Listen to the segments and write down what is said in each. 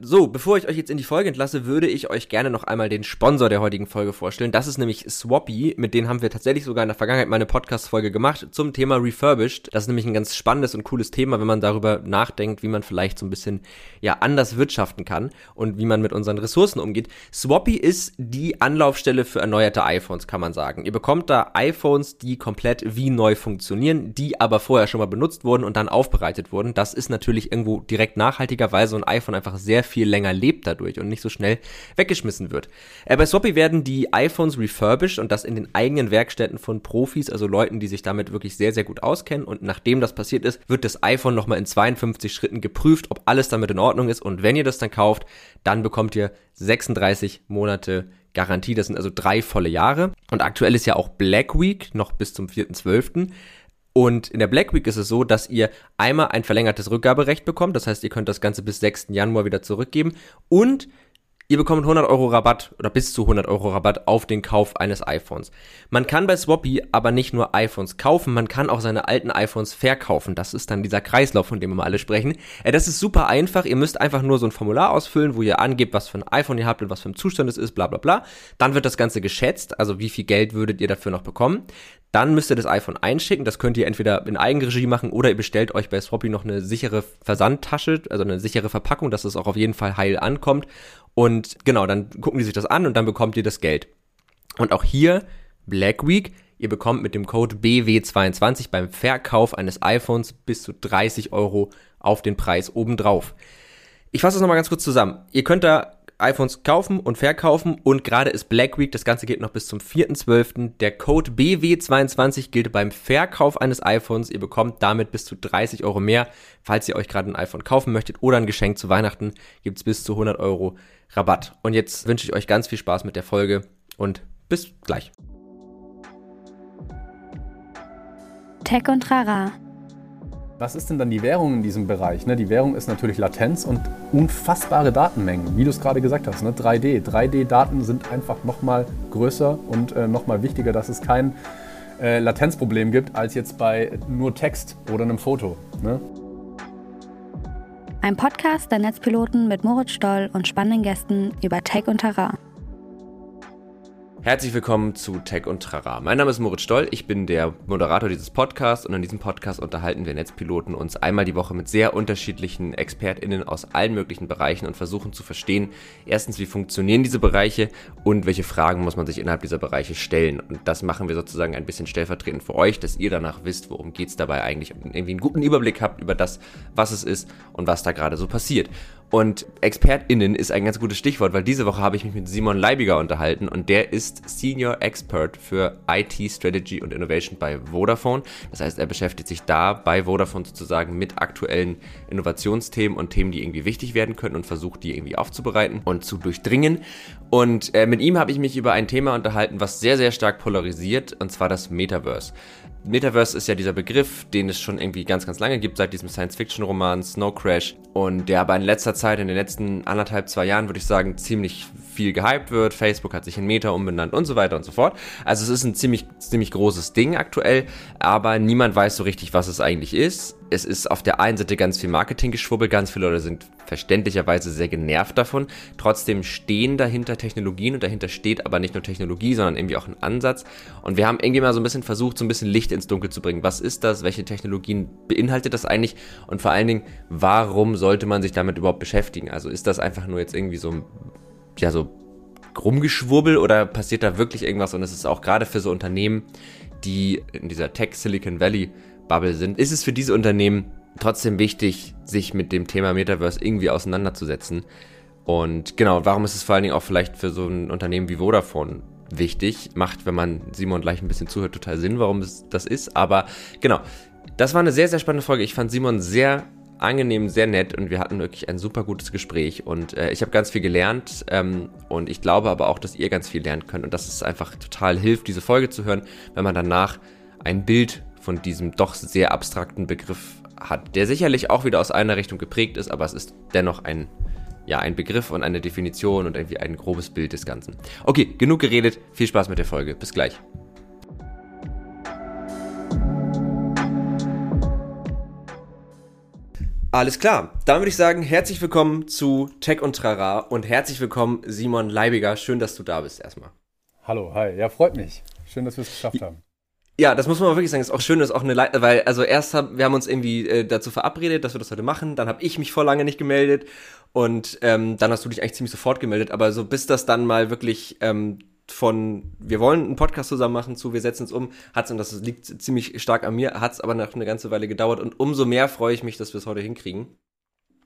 So, bevor ich euch jetzt in die Folge entlasse, würde ich euch gerne noch einmal den Sponsor der heutigen Folge vorstellen. Das ist nämlich Swappy. Mit denen haben wir tatsächlich sogar in der Vergangenheit mal eine Podcast-Folge gemacht zum Thema Refurbished. Das ist nämlich ein ganz spannendes und cooles Thema, wenn man darüber nachdenkt, wie man vielleicht so ein bisschen, ja, anders wirtschaften kann und wie man mit unseren Ressourcen umgeht. Swappy ist die Anlaufstelle für erneuerte iPhones, kann man sagen. Ihr bekommt da iPhones, die komplett wie neu funktionieren, die aber vorher schon mal benutzt wurden und dann aufbereitet wurden. Das ist natürlich irgendwo direkt nachhaltiger, weil so ein iPhone einfach sehr viel länger lebt dadurch und nicht so schnell weggeschmissen wird. Äh, bei Swappy werden die iPhones refurbished und das in den eigenen Werkstätten von Profis, also Leuten, die sich damit wirklich sehr, sehr gut auskennen. Und nachdem das passiert ist, wird das iPhone nochmal in 52 Schritten geprüft, ob alles damit in Ordnung ist. Und wenn ihr das dann kauft, dann bekommt ihr 36 Monate Garantie. Das sind also drei volle Jahre. Und aktuell ist ja auch Black Week noch bis zum 4.12. Und in der Black Week ist es so, dass ihr einmal ein verlängertes Rückgaberecht bekommt. Das heißt, ihr könnt das Ganze bis 6. Januar wieder zurückgeben. Und Ihr bekommt 100 Euro Rabatt oder bis zu 100 Euro Rabatt auf den Kauf eines iPhones. Man kann bei Swappy aber nicht nur iPhones kaufen, man kann auch seine alten iPhones verkaufen. Das ist dann dieser Kreislauf, von dem wir alle sprechen. Äh, das ist super einfach. Ihr müsst einfach nur so ein Formular ausfüllen, wo ihr angebt, was für ein iPhone ihr habt und was für ein Zustand es ist, bla bla bla. Dann wird das Ganze geschätzt, also wie viel Geld würdet ihr dafür noch bekommen. Dann müsst ihr das iPhone einschicken. Das könnt ihr entweder in Eigenregie machen oder ihr bestellt euch bei Swappy noch eine sichere Versandtasche, also eine sichere Verpackung, dass es auch auf jeden Fall heil ankommt. Und genau, dann gucken die sich das an und dann bekommt ihr das Geld. Und auch hier Black Week. Ihr bekommt mit dem Code BW22 beim Verkauf eines iPhones bis zu 30 Euro auf den Preis obendrauf. Ich fasse das nochmal ganz kurz zusammen. Ihr könnt da iPhones kaufen und verkaufen und gerade ist Black Week, das Ganze geht noch bis zum 4.12. Der Code BW22 gilt beim Verkauf eines iPhones. Ihr bekommt damit bis zu 30 Euro mehr. Falls ihr euch gerade ein iPhone kaufen möchtet oder ein Geschenk zu Weihnachten, gibt's bis zu 100 Euro Rabatt. Und jetzt wünsche ich euch ganz viel Spaß mit der Folge und bis gleich. Tech und Rara was ist denn dann die Währung in diesem Bereich? Ne? Die Währung ist natürlich Latenz und unfassbare Datenmengen, wie du es gerade gesagt hast. Ne? 3D. 3D-Daten sind einfach nochmal größer und äh, nochmal wichtiger, dass es kein äh, Latenzproblem gibt, als jetzt bei nur Text oder einem Foto. Ne? Ein Podcast der Netzpiloten mit Moritz Stoll und spannenden Gästen über Tech und Terrain. Herzlich willkommen zu Tech und Trara. Mein Name ist Moritz Stoll, ich bin der Moderator dieses Podcasts und in diesem Podcast unterhalten wir Netzpiloten uns einmal die Woche mit sehr unterschiedlichen ExpertInnen aus allen möglichen Bereichen und versuchen zu verstehen, erstens, wie funktionieren diese Bereiche und welche Fragen muss man sich innerhalb dieser Bereiche stellen. Und das machen wir sozusagen ein bisschen stellvertretend für euch, dass ihr danach wisst, worum geht es dabei eigentlich und irgendwie einen guten Überblick habt über das, was es ist und was da gerade so passiert. Und ExpertInnen ist ein ganz gutes Stichwort, weil diese Woche habe ich mich mit Simon Leibiger unterhalten und der ist Senior Expert für IT Strategy und Innovation bei Vodafone. Das heißt, er beschäftigt sich da bei Vodafone sozusagen mit aktuellen Innovationsthemen und Themen, die irgendwie wichtig werden können und versucht, die irgendwie aufzubereiten und zu durchdringen. Und äh, mit ihm habe ich mich über ein Thema unterhalten, was sehr, sehr stark polarisiert, und zwar das Metaverse. Metaverse ist ja dieser Begriff, den es schon irgendwie ganz, ganz lange gibt, seit diesem Science-Fiction-Roman Snow Crash und der aber in letzter Zeit, in den letzten anderthalb, zwei Jahren, würde ich sagen, ziemlich viel gehypt wird. Facebook hat sich in Meta umbenannt und so weiter und so fort. Also es ist ein ziemlich, ziemlich großes Ding aktuell, aber niemand weiß so richtig, was es eigentlich ist. Es ist auf der einen Seite ganz viel Marketinggeschwurbel, ganz viele Leute sind verständlicherweise sehr genervt davon. Trotzdem stehen dahinter Technologien und dahinter steht aber nicht nur Technologie, sondern irgendwie auch ein Ansatz. Und wir haben irgendwie mal so ein bisschen versucht, so ein bisschen Licht ins Dunkel zu bringen. Was ist das? Welche Technologien beinhaltet das eigentlich? Und vor allen Dingen, warum sollte man sich damit überhaupt beschäftigen? Also ist das einfach nur jetzt irgendwie so, ja, so rumgeschwurbel oder passiert da wirklich irgendwas? Und es ist auch gerade für so Unternehmen, die in dieser Tech Silicon Valley Bubble sind, ist es für diese Unternehmen trotzdem wichtig, sich mit dem Thema Metaverse irgendwie auseinanderzusetzen. Und genau, warum ist es vor allen Dingen auch vielleicht für so ein Unternehmen wie Vodafone wichtig? Macht, wenn man Simon gleich ein bisschen zuhört, total Sinn, warum es das ist. Aber genau, das war eine sehr, sehr spannende Folge. Ich fand Simon sehr angenehm, sehr nett und wir hatten wirklich ein super gutes Gespräch und äh, ich habe ganz viel gelernt ähm, und ich glaube aber auch, dass ihr ganz viel lernen könnt und dass es einfach total hilft, diese Folge zu hören, wenn man danach ein Bild von diesem doch sehr abstrakten Begriff hat, der sicherlich auch wieder aus einer Richtung geprägt ist, aber es ist dennoch ein, ja, ein Begriff und eine Definition und irgendwie ein grobes Bild des Ganzen. Okay, genug geredet, viel Spaß mit der Folge, bis gleich. Alles klar. Dann würde ich sagen, herzlich willkommen zu Tech und Trara und herzlich willkommen Simon Leibiger. Schön, dass du da bist erstmal. Hallo, hi. Ja, freut mich. Schön, dass wir es geschafft haben. Ja, das muss man wirklich sagen. Ist auch schön, dass auch eine Leiter, weil also erst haben wir haben uns irgendwie äh, dazu verabredet, dass wir das heute machen. Dann habe ich mich vor lange nicht gemeldet und ähm, dann hast du dich eigentlich ziemlich sofort gemeldet. Aber so bis das dann mal wirklich ähm, von wir wollen einen Podcast zusammen machen zu wir setzen es um, hat's und das liegt ziemlich stark an mir, hat's aber noch eine ganze Weile gedauert und umso mehr freue ich mich, dass wir es heute hinkriegen.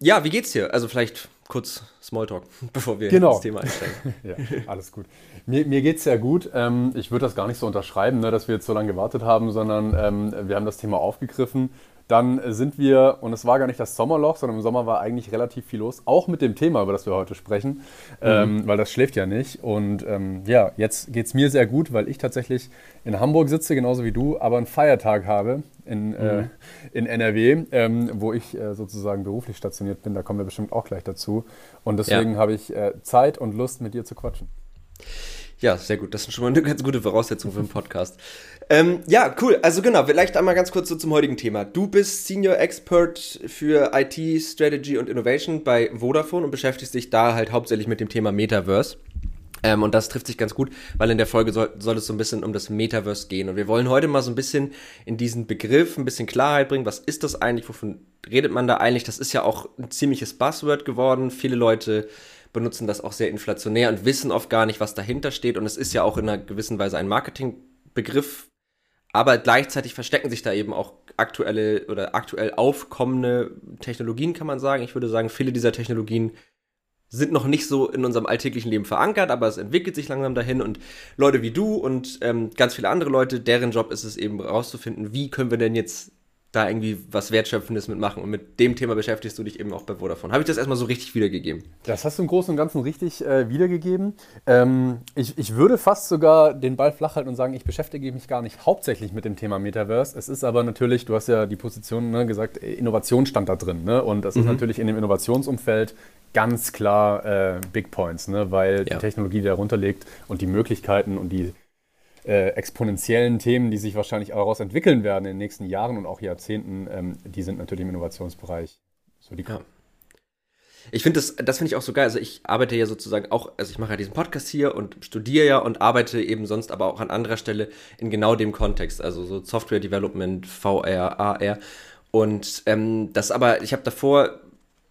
Ja, wie geht's dir? Also vielleicht kurz Smalltalk, bevor wir genau. ins Thema einsteigen. ja, alles gut. Mir, mir geht's sehr gut. Ähm, ich würde das gar nicht so unterschreiben, ne, dass wir jetzt so lange gewartet haben, sondern ähm, wir haben das Thema aufgegriffen dann sind wir, und es war gar nicht das Sommerloch, sondern im Sommer war eigentlich relativ viel los, auch mit dem Thema, über das wir heute sprechen, mhm. ähm, weil das schläft ja nicht. Und ähm, ja, jetzt geht es mir sehr gut, weil ich tatsächlich in Hamburg sitze, genauso wie du, aber einen Feiertag habe in, mhm. äh, in NRW, ähm, wo ich äh, sozusagen beruflich stationiert bin. Da kommen wir bestimmt auch gleich dazu. Und deswegen ja. habe ich äh, Zeit und Lust, mit dir zu quatschen. Ja, sehr gut. Das ist schon mal eine ganz gute Voraussetzung für einen Podcast. ähm, ja, cool. Also genau, vielleicht einmal ganz kurz so zum heutigen Thema. Du bist Senior Expert für IT, Strategy und Innovation bei Vodafone und beschäftigst dich da halt hauptsächlich mit dem Thema Metaverse. Ähm, und das trifft sich ganz gut, weil in der Folge soll, soll es so ein bisschen um das Metaverse gehen. Und wir wollen heute mal so ein bisschen in diesen Begriff ein bisschen Klarheit bringen. Was ist das eigentlich? Wovon redet man da eigentlich? Das ist ja auch ein ziemliches Buzzword geworden. Viele Leute benutzen das auch sehr inflationär und wissen oft gar nicht, was dahinter steht. Und es ist ja auch in einer gewissen Weise ein Marketingbegriff. Aber gleichzeitig verstecken sich da eben auch aktuelle oder aktuell aufkommende Technologien, kann man sagen. Ich würde sagen, viele dieser Technologien sind noch nicht so in unserem alltäglichen Leben verankert, aber es entwickelt sich langsam dahin und Leute wie du und ähm, ganz viele andere Leute, deren Job ist es eben herauszufinden, wie können wir denn jetzt da irgendwie was Wertschöpfendes mitmachen. Und mit dem Thema beschäftigst du dich eben auch bei Vodafone. Habe ich das erstmal so richtig wiedergegeben? Das hast du im Großen und Ganzen richtig äh, wiedergegeben. Ähm, ich, ich würde fast sogar den Ball flach halten und sagen, ich beschäftige mich gar nicht hauptsächlich mit dem Thema Metaverse. Es ist aber natürlich, du hast ja die Position ne, gesagt, Innovation stand da drin. Ne? Und das mhm. ist natürlich in dem Innovationsumfeld ganz klar äh, Big Points, ne? weil ja. die Technologie, die darunter liegt und die Möglichkeiten und die äh, exponentiellen Themen, die sich wahrscheinlich daraus entwickeln werden in den nächsten Jahren und auch Jahrzehnten, ähm, die sind natürlich im Innovationsbereich so die. Ja. Ich finde das, das finde ich auch so geil. Also ich arbeite ja sozusagen auch, also ich mache ja diesen Podcast hier und studiere ja und arbeite eben sonst aber auch an anderer Stelle in genau dem Kontext, also so Software Development, VR, AR. Und ähm, das aber, ich habe davor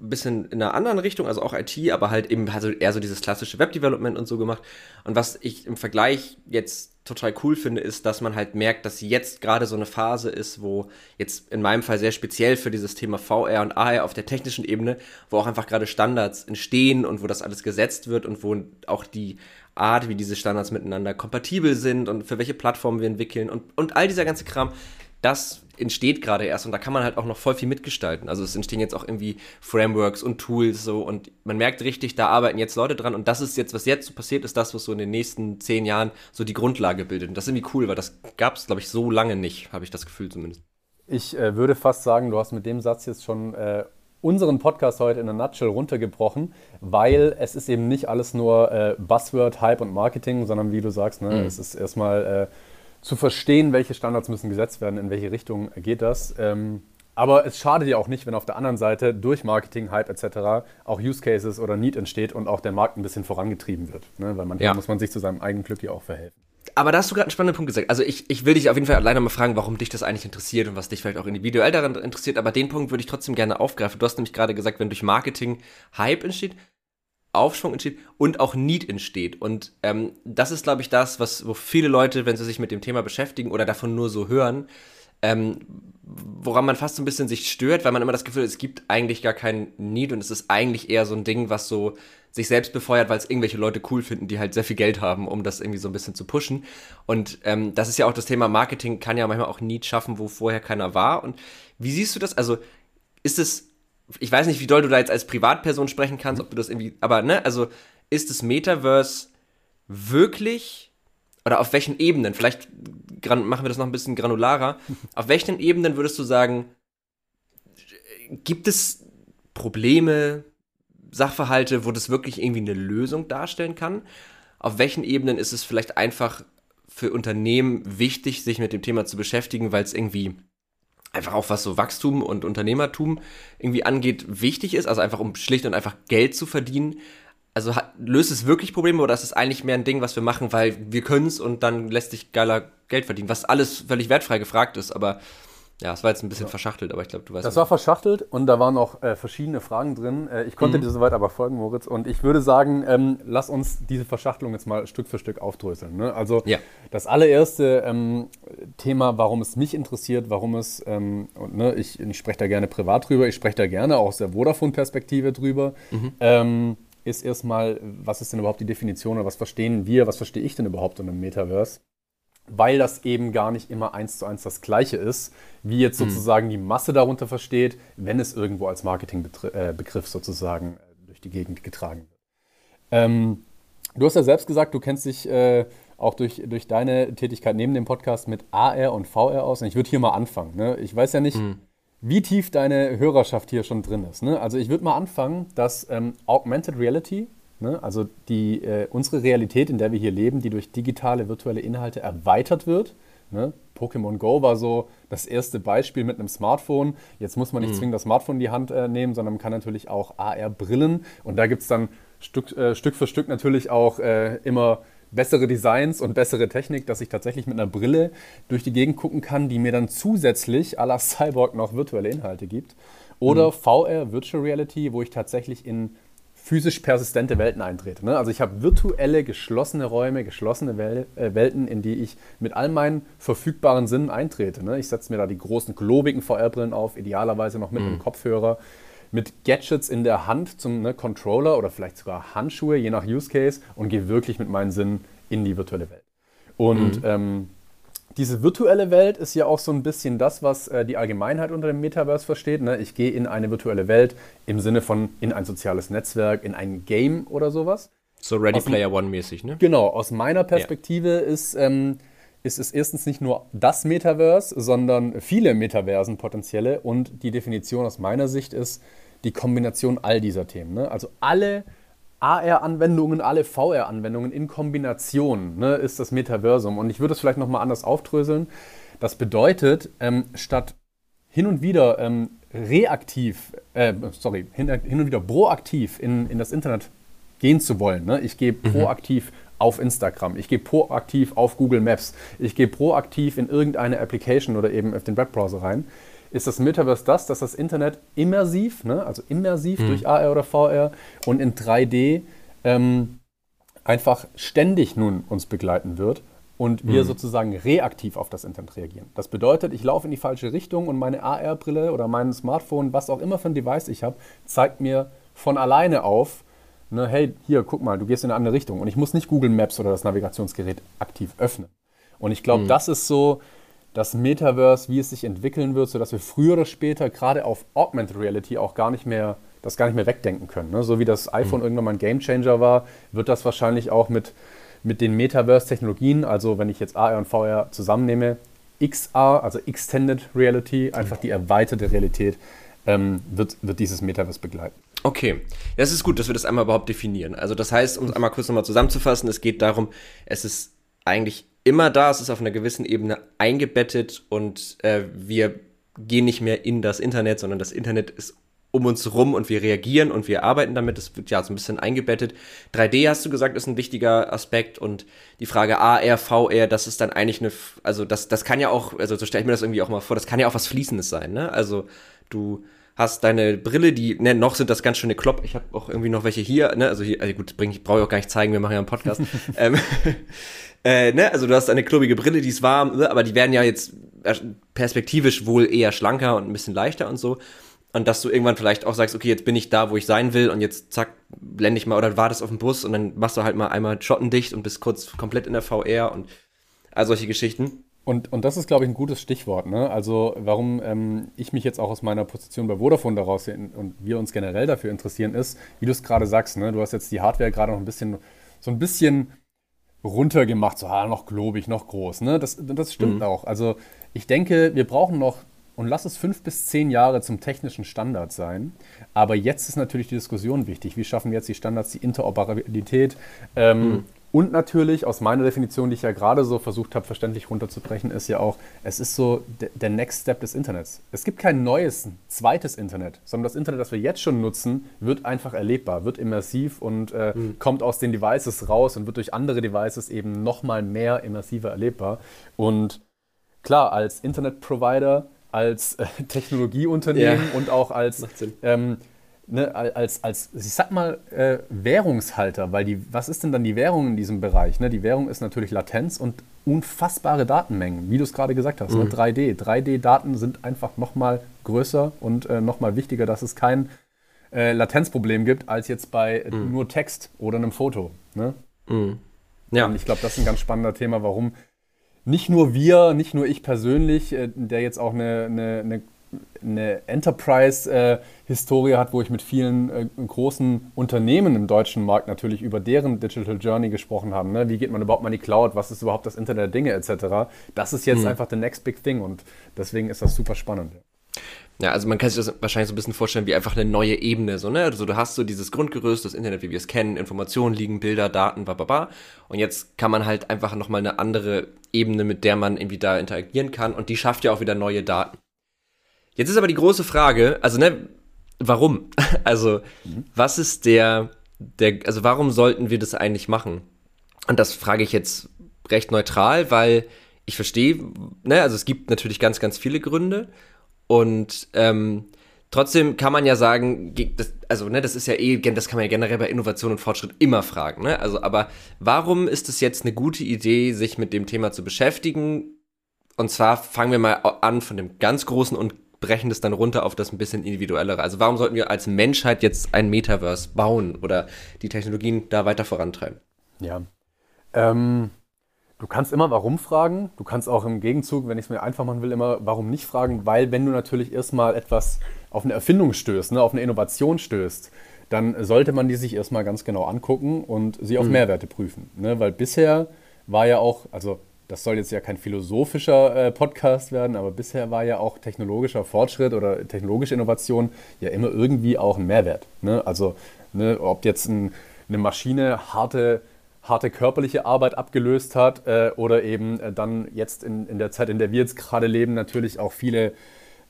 ein bisschen in einer anderen Richtung, also auch IT, aber halt eben also eher so dieses klassische Web-Development und so gemacht. Und was ich im Vergleich jetzt total cool finde, ist, dass man halt merkt, dass jetzt gerade so eine Phase ist, wo jetzt in meinem Fall sehr speziell für dieses Thema VR und AR auf der technischen Ebene, wo auch einfach gerade Standards entstehen und wo das alles gesetzt wird und wo auch die Art, wie diese Standards miteinander kompatibel sind und für welche Plattformen wir entwickeln und, und all dieser ganze Kram, das entsteht gerade erst und da kann man halt auch noch voll viel mitgestalten. Also es entstehen jetzt auch irgendwie Frameworks und Tools so und man merkt richtig, da arbeiten jetzt Leute dran und das ist jetzt, was jetzt so passiert, ist das, was so in den nächsten zehn Jahren so die Grundlage bildet. Und das ist irgendwie cool, weil das gab es, glaube ich, so lange nicht, habe ich das Gefühl zumindest. Ich äh, würde fast sagen, du hast mit dem Satz jetzt schon äh, unseren Podcast heute in einer Nutshell runtergebrochen, weil es ist eben nicht alles nur äh, Buzzword, Hype und Marketing, sondern wie du sagst, ne, mhm. es ist erstmal äh, zu verstehen, welche Standards müssen gesetzt werden, in welche Richtung geht das. Ähm, aber es schadet ja auch nicht, wenn auf der anderen Seite durch Marketing, Hype etc. auch Use Cases oder Need entsteht und auch der Markt ein bisschen vorangetrieben wird. Ne? Weil manchmal ja. muss man sich zu seinem eigenen Glück ja auch verhelfen. Aber da hast du gerade einen spannenden Punkt gesagt. Also ich, ich will dich auf jeden Fall alleine mal fragen, warum dich das eigentlich interessiert und was dich vielleicht auch individuell daran interessiert. Aber den Punkt würde ich trotzdem gerne aufgreifen. Du hast nämlich gerade gesagt, wenn durch Marketing Hype entsteht, Aufschwung entsteht und auch Need entsteht. Und ähm, das ist, glaube ich, das, was, wo viele Leute, wenn sie sich mit dem Thema beschäftigen oder davon nur so hören, ähm, woran man fast so ein bisschen sich stört, weil man immer das Gefühl hat, es gibt eigentlich gar keinen Need und es ist eigentlich eher so ein Ding, was so sich selbst befeuert, weil es irgendwelche Leute cool finden, die halt sehr viel Geld haben, um das irgendwie so ein bisschen zu pushen. Und ähm, das ist ja auch das Thema Marketing, kann ja manchmal auch Need schaffen, wo vorher keiner war. Und wie siehst du das? Also ist es ich weiß nicht, wie doll du da jetzt als Privatperson sprechen kannst, ob du das irgendwie, aber ne, also ist das Metaverse wirklich oder auf welchen Ebenen, vielleicht machen wir das noch ein bisschen granularer, auf welchen Ebenen würdest du sagen, gibt es Probleme, Sachverhalte, wo das wirklich irgendwie eine Lösung darstellen kann? Auf welchen Ebenen ist es vielleicht einfach für Unternehmen wichtig, sich mit dem Thema zu beschäftigen, weil es irgendwie einfach auch was so Wachstum und Unternehmertum irgendwie angeht, wichtig ist, also einfach um schlicht und einfach Geld zu verdienen. Also hat, löst es wirklich Probleme oder ist es eigentlich mehr ein Ding, was wir machen, weil wir können es und dann lässt sich geiler Geld verdienen, was alles völlig wertfrei gefragt ist, aber ja, es war jetzt ein bisschen ja. verschachtelt, aber ich glaube, du weißt. Das war verschachtelt und da waren auch äh, verschiedene Fragen drin. Äh, ich konnte mhm. dir soweit aber folgen, Moritz. Und ich würde sagen, ähm, lass uns diese Verschachtelung jetzt mal Stück für Stück aufdröseln. Ne? Also ja. das allererste ähm, Thema, warum es mich interessiert, warum es, ähm, und, ne, ich, ich spreche da gerne privat drüber, ich spreche da gerne auch aus der Vodafone-Perspektive drüber. Mhm. Ähm, ist erstmal, was ist denn überhaupt die Definition oder was verstehen wir, was verstehe ich denn überhaupt unter einem Metaverse? Weil das eben gar nicht immer eins zu eins das Gleiche ist, wie jetzt hm. sozusagen die Masse darunter versteht, wenn es irgendwo als Marketingbegriff äh, sozusagen äh, durch die Gegend getragen wird. Ähm, du hast ja selbst gesagt, du kennst dich äh, auch durch, durch deine Tätigkeit neben dem Podcast mit AR und VR aus. Und ich würde hier mal anfangen. Ne? Ich weiß ja nicht, hm. wie tief deine Hörerschaft hier schon drin ist. Ne? Also ich würde mal anfangen, dass ähm, Augmented Reality Ne? Also die, äh, unsere Realität, in der wir hier leben, die durch digitale, virtuelle Inhalte erweitert wird. Ne? Pokémon Go war so das erste Beispiel mit einem Smartphone. Jetzt muss man nicht mhm. zwingend das Smartphone in die Hand äh, nehmen, sondern man kann natürlich auch AR-Brillen. Und da gibt es dann Stück, äh, Stück für Stück natürlich auch äh, immer bessere Designs und bessere Technik, dass ich tatsächlich mit einer Brille durch die Gegend gucken kann, die mir dann zusätzlich à la Cyborg noch virtuelle Inhalte gibt. Oder mhm. VR, Virtual Reality, wo ich tatsächlich in physisch persistente Welten eintrete. Ne? Also ich habe virtuelle, geschlossene Räume, geschlossene Wel äh, Welten, in die ich mit all meinen verfügbaren Sinnen eintrete. Ne? Ich setze mir da die großen, globigen VR-Brillen auf, idealerweise noch mit mhm. einem Kopfhörer, mit Gadgets in der Hand zum ne, Controller oder vielleicht sogar Handschuhe, je nach Use Case, und gehe wirklich mit meinen Sinnen in die virtuelle Welt. Und mhm. ähm, diese virtuelle Welt ist ja auch so ein bisschen das, was äh, die Allgemeinheit unter dem Metaverse versteht. Ne? Ich gehe in eine virtuelle Welt im Sinne von in ein soziales Netzwerk, in ein Game oder sowas. So Ready aus Player One mäßig, ne? Genau, aus meiner Perspektive ja. ist, ähm, ist es erstens nicht nur das Metaverse, sondern viele Metaversen potenzielle. Und die Definition aus meiner Sicht ist die Kombination all dieser Themen. Ne? Also alle AR-Anwendungen, alle VR-Anwendungen in Kombination ne, ist das Metaversum. Und ich würde es vielleicht nochmal anders aufdröseln. Das bedeutet, ähm, statt hin und wieder ähm, reaktiv, äh, sorry, hin, hin, und wieder proaktiv in, in das Internet gehen zu wollen. Ne? Ich gehe mhm. proaktiv auf Instagram, ich gehe proaktiv auf Google Maps, ich gehe proaktiv in irgendeine Application oder eben auf den Webbrowser rein ist das Metaverse das, dass das Internet immersiv, ne, also immersiv mhm. durch AR oder VR und in 3D ähm, einfach ständig nun uns begleiten wird und wir mhm. sozusagen reaktiv auf das Internet reagieren. Das bedeutet, ich laufe in die falsche Richtung und meine AR-Brille oder mein Smartphone, was auch immer für ein Device ich habe, zeigt mir von alleine auf, ne, hey, hier, guck mal, du gehst in eine andere Richtung. Und ich muss nicht Google Maps oder das Navigationsgerät aktiv öffnen. Und ich glaube, mhm. das ist so das Metaverse, wie es sich entwickeln wird, sodass wir früher oder später gerade auf Augmented Reality auch gar nicht mehr das gar nicht mehr wegdenken können. Ne? So wie das iPhone mhm. irgendwann mal ein Gamechanger war, wird das wahrscheinlich auch mit, mit den Metaverse-Technologien, also wenn ich jetzt AR und VR zusammennehme, XR, also Extended Reality, einfach die erweiterte Realität, ähm, wird, wird dieses Metaverse begleiten. Okay, das ist gut, dass wir das einmal überhaupt definieren. Also das heißt, um es einmal kurz nochmal zusammenzufassen, es geht darum, es ist eigentlich immer da, es ist auf einer gewissen Ebene eingebettet und äh, wir gehen nicht mehr in das Internet, sondern das Internet ist um uns rum und wir reagieren und wir arbeiten damit. Das wird ja so ein bisschen eingebettet. 3D hast du gesagt, ist ein wichtiger Aspekt und die Frage AR, VR, das ist dann eigentlich eine, also das, das kann ja auch, also so stelle ich mir das irgendwie auch mal vor, das kann ja auch was Fließendes sein, ne? Also du hast deine Brille, die, ne, noch sind das ganz schöne Klopp. Ich habe auch irgendwie noch welche hier, ne? Also hier, also gut, bring, ich brauche ich auch gar nicht zeigen, wir machen ja einen Podcast. ähm, äh, ne? Also du hast eine klobige Brille, die ist warm, ne? aber die werden ja jetzt perspektivisch wohl eher schlanker und ein bisschen leichter und so. Und dass du irgendwann vielleicht auch sagst, okay, jetzt bin ich da, wo ich sein will und jetzt zack, blende ich mal oder wartest auf den Bus und dann machst du halt mal einmal schottendicht und bist kurz komplett in der VR und all solche Geschichten. Und, und das ist, glaube ich, ein gutes Stichwort. Ne? Also warum ähm, ich mich jetzt auch aus meiner Position bei Vodafone daraus und wir uns generell dafür interessieren, ist, wie du es gerade sagst, ne? du hast jetzt die Hardware gerade noch ein bisschen, so ein bisschen runtergemacht, so ah, noch globig, noch groß. Ne? Das, das stimmt mhm. auch. Also ich denke, wir brauchen noch, und lass es fünf bis zehn Jahre zum technischen Standard sein. Aber jetzt ist natürlich die Diskussion wichtig. Wie schaffen wir jetzt die Standards, die Interoperabilität? Ähm, mhm. Und natürlich, aus meiner Definition, die ich ja gerade so versucht habe, verständlich runterzubrechen, ist ja auch, es ist so der Next Step des Internets. Es gibt kein neues, zweites Internet, sondern das Internet, das wir jetzt schon nutzen, wird einfach erlebbar, wird immersiv und äh, mhm. kommt aus den Devices raus und wird durch andere Devices eben nochmal mehr immersiver erlebbar. Und klar, als Internet-Provider, als äh, Technologieunternehmen ja. und auch als ähm, ne, als, als, ich sag mal, äh, Währungshalter, weil die, was ist denn dann die Währung in diesem Bereich? Ne? Die Währung ist natürlich Latenz und unfassbare Datenmengen, wie du es gerade gesagt hast, ne? mhm. ne? 3D. 3D-Daten sind einfach nochmal größer und äh, nochmal wichtiger, dass es kein äh, Latenzproblem gibt, als jetzt bei mhm. nur Text oder einem Foto. Ne? Mhm. Ja. Und ich glaube, das ist ein ganz spannender Thema, warum nicht nur wir, nicht nur ich persönlich, äh, der jetzt auch eine, eine, eine eine Enterprise-Historie hat, wo ich mit vielen äh, großen Unternehmen im deutschen Markt natürlich über deren Digital Journey gesprochen habe. Ne? Wie geht man überhaupt mal in die Cloud? Was ist überhaupt das Internet der Dinge etc.? Das ist jetzt mhm. einfach the next big thing und deswegen ist das super spannend. Ja, also man kann sich das wahrscheinlich so ein bisschen vorstellen wie einfach eine neue Ebene. So, ne? also du hast so dieses Grundgerüst, das Internet, wie wir es kennen, Informationen liegen, Bilder, Daten, bla. Und jetzt kann man halt einfach nochmal eine andere Ebene, mit der man irgendwie da interagieren kann. Und die schafft ja auch wieder neue Daten. Jetzt ist aber die große Frage, also ne, warum? Also, mhm. was ist der, der, also warum sollten wir das eigentlich machen? Und das frage ich jetzt recht neutral, weil ich verstehe, ne, also es gibt natürlich ganz, ganz viele Gründe und ähm, trotzdem kann man ja sagen, das, also ne, das ist ja eh, das kann man ja generell bei Innovation und Fortschritt immer fragen, ne? Also, aber warum ist es jetzt eine gute Idee, sich mit dem Thema zu beschäftigen? Und zwar fangen wir mal an von dem ganz großen und brechen das dann runter auf das ein bisschen individuellere. Also warum sollten wir als Menschheit jetzt ein Metaverse bauen oder die Technologien da weiter vorantreiben? Ja. Ähm, du kannst immer warum fragen. Du kannst auch im Gegenzug, wenn ich es mir einfach machen will, immer warum nicht fragen, weil wenn du natürlich erstmal etwas auf eine Erfindung stößt, ne, auf eine Innovation stößt, dann sollte man die sich erstmal ganz genau angucken und sie auf mhm. Mehrwerte prüfen. Ne? Weil bisher war ja auch, also das soll jetzt ja kein philosophischer äh, Podcast werden, aber bisher war ja auch technologischer Fortschritt oder technologische Innovation ja immer irgendwie auch ein Mehrwert. Ne? Also ne, ob jetzt ein, eine Maschine harte, harte körperliche Arbeit abgelöst hat äh, oder eben äh, dann jetzt in, in der Zeit, in der wir jetzt gerade leben, natürlich auch viele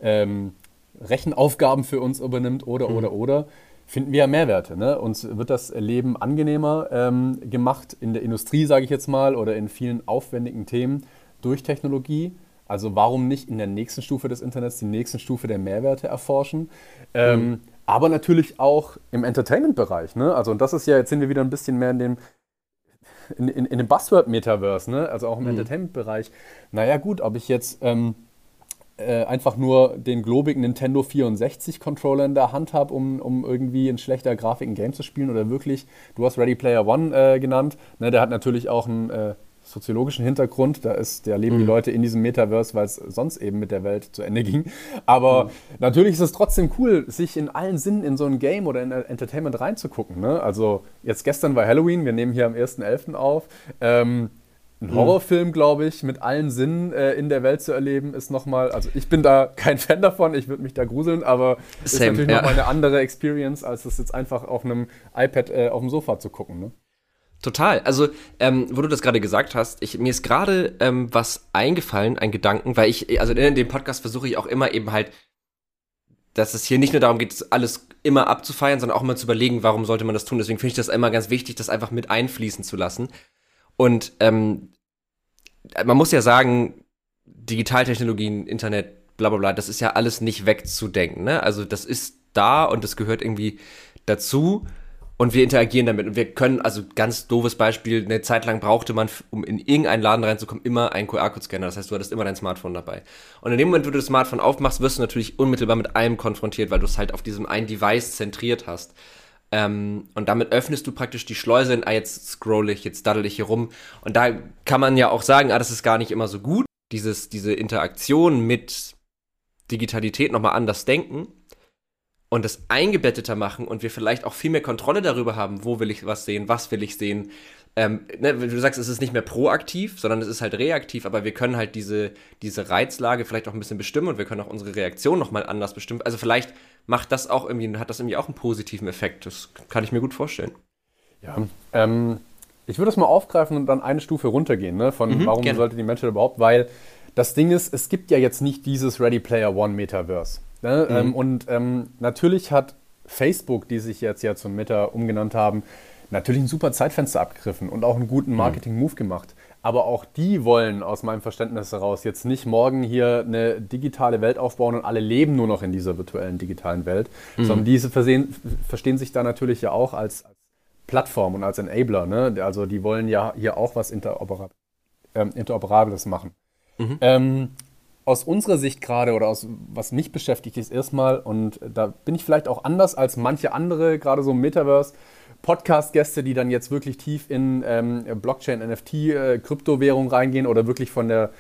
ähm, Rechenaufgaben für uns übernimmt oder, mhm. oder, oder finden wir ja Mehrwerte. Ne? Uns wird das Leben angenehmer ähm, gemacht in der Industrie, sage ich jetzt mal, oder in vielen aufwendigen Themen durch Technologie. Also warum nicht in der nächsten Stufe des Internets die nächste Stufe der Mehrwerte erforschen? Ähm, mhm. Aber natürlich auch im Entertainment-Bereich. Ne? Also und das ist ja, jetzt sind wir wieder ein bisschen mehr in dem, in, in, in dem Buzzword-Metaverse, ne? also auch im mhm. Entertainment-Bereich. Naja gut, ob ich jetzt... Ähm, äh, einfach nur den globigen Nintendo 64 Controller in der Hand habe, um, um irgendwie in schlechter Grafik ein Game zu spielen oder wirklich, du hast Ready Player One äh, genannt, ne, der hat natürlich auch einen äh, soziologischen Hintergrund, da ist, da leben mhm. die Leute in diesem Metaverse, weil es sonst eben mit der Welt zu Ende ging. Aber mhm. natürlich ist es trotzdem cool, sich in allen Sinnen in so ein Game oder in Entertainment reinzugucken. Ne? Also jetzt gestern war Halloween, wir nehmen hier am 1.11. auf. Ähm, ein. Horrorfilm, glaube ich, mit allen Sinnen äh, in der Welt zu erleben, ist nochmal, also ich bin da kein Fan davon, ich würde mich da gruseln, aber es ist natürlich ja. nochmal eine andere Experience, als es jetzt einfach auf einem iPad äh, auf dem Sofa zu gucken. Ne? Total. Also, ähm, wo du das gerade gesagt hast, ich, mir ist gerade ähm, was eingefallen, ein Gedanken, weil ich, also in dem Podcast versuche ich auch immer eben halt, dass es hier nicht nur darum geht, alles immer abzufeiern, sondern auch immer zu überlegen, warum sollte man das tun. Deswegen finde ich das immer ganz wichtig, das einfach mit einfließen zu lassen. Und ähm, man muss ja sagen, Digitaltechnologien, Internet, bla bla bla, das ist ja alles nicht wegzudenken. Ne? Also das ist da und das gehört irgendwie dazu und wir interagieren damit und wir können, also ganz doofes Beispiel, eine Zeit lang brauchte man, um in irgendeinen Laden reinzukommen, immer einen QR-Code-Scanner. Das heißt, du hattest immer dein Smartphone dabei. Und in dem Moment, wo du das Smartphone aufmachst, wirst du natürlich unmittelbar mit allem konfrontiert, weil du es halt auf diesem einen Device zentriert hast. Ähm, und damit öffnest du praktisch die Schleuse in, ah, jetzt scroll ich, jetzt daddel ich hier rum. Und da kann man ja auch sagen, ah, das ist gar nicht immer so gut. Dieses, diese Interaktion mit Digitalität nochmal anders denken und das eingebetteter machen und wir vielleicht auch viel mehr Kontrolle darüber haben, wo will ich was sehen, was will ich sehen, ähm, ne, du sagst, es ist nicht mehr proaktiv, sondern es ist halt reaktiv, aber wir können halt diese, diese Reizlage vielleicht auch ein bisschen bestimmen und wir können auch unsere Reaktion nochmal anders bestimmen. Also vielleicht macht das auch irgendwie, hat das irgendwie auch einen positiven Effekt. Das kann ich mir gut vorstellen. Ja, ähm, ich würde es mal aufgreifen und dann eine Stufe runtergehen, ne? von mhm, warum gerne. sollte die Menschheit überhaupt, weil das Ding ist, es gibt ja jetzt nicht dieses Ready Player One Metaverse. Ne? Mhm. Ähm, und ähm, natürlich hat Facebook, die sich jetzt ja zum Meta umgenannt haben, natürlich ein super Zeitfenster abgegriffen und auch einen guten mhm. Marketing-Move gemacht. Aber auch die wollen aus meinem Verständnis heraus jetzt nicht morgen hier eine digitale Welt aufbauen und alle leben nur noch in dieser virtuellen digitalen Welt, mhm. sondern diese versehen, verstehen sich da natürlich ja auch als, als Plattform und als Enabler. Ne? Also die wollen ja hier auch was Interoperab ähm, Interoperables machen. Mhm. Ähm, aus unserer Sicht gerade oder aus was mich beschäftigt ist erstmal, und da bin ich vielleicht auch anders als manche andere, gerade so im Metaverse, Podcast-Gäste, die dann jetzt wirklich tief in ähm, Blockchain, NFT, äh, Kryptowährung reingehen oder wirklich von der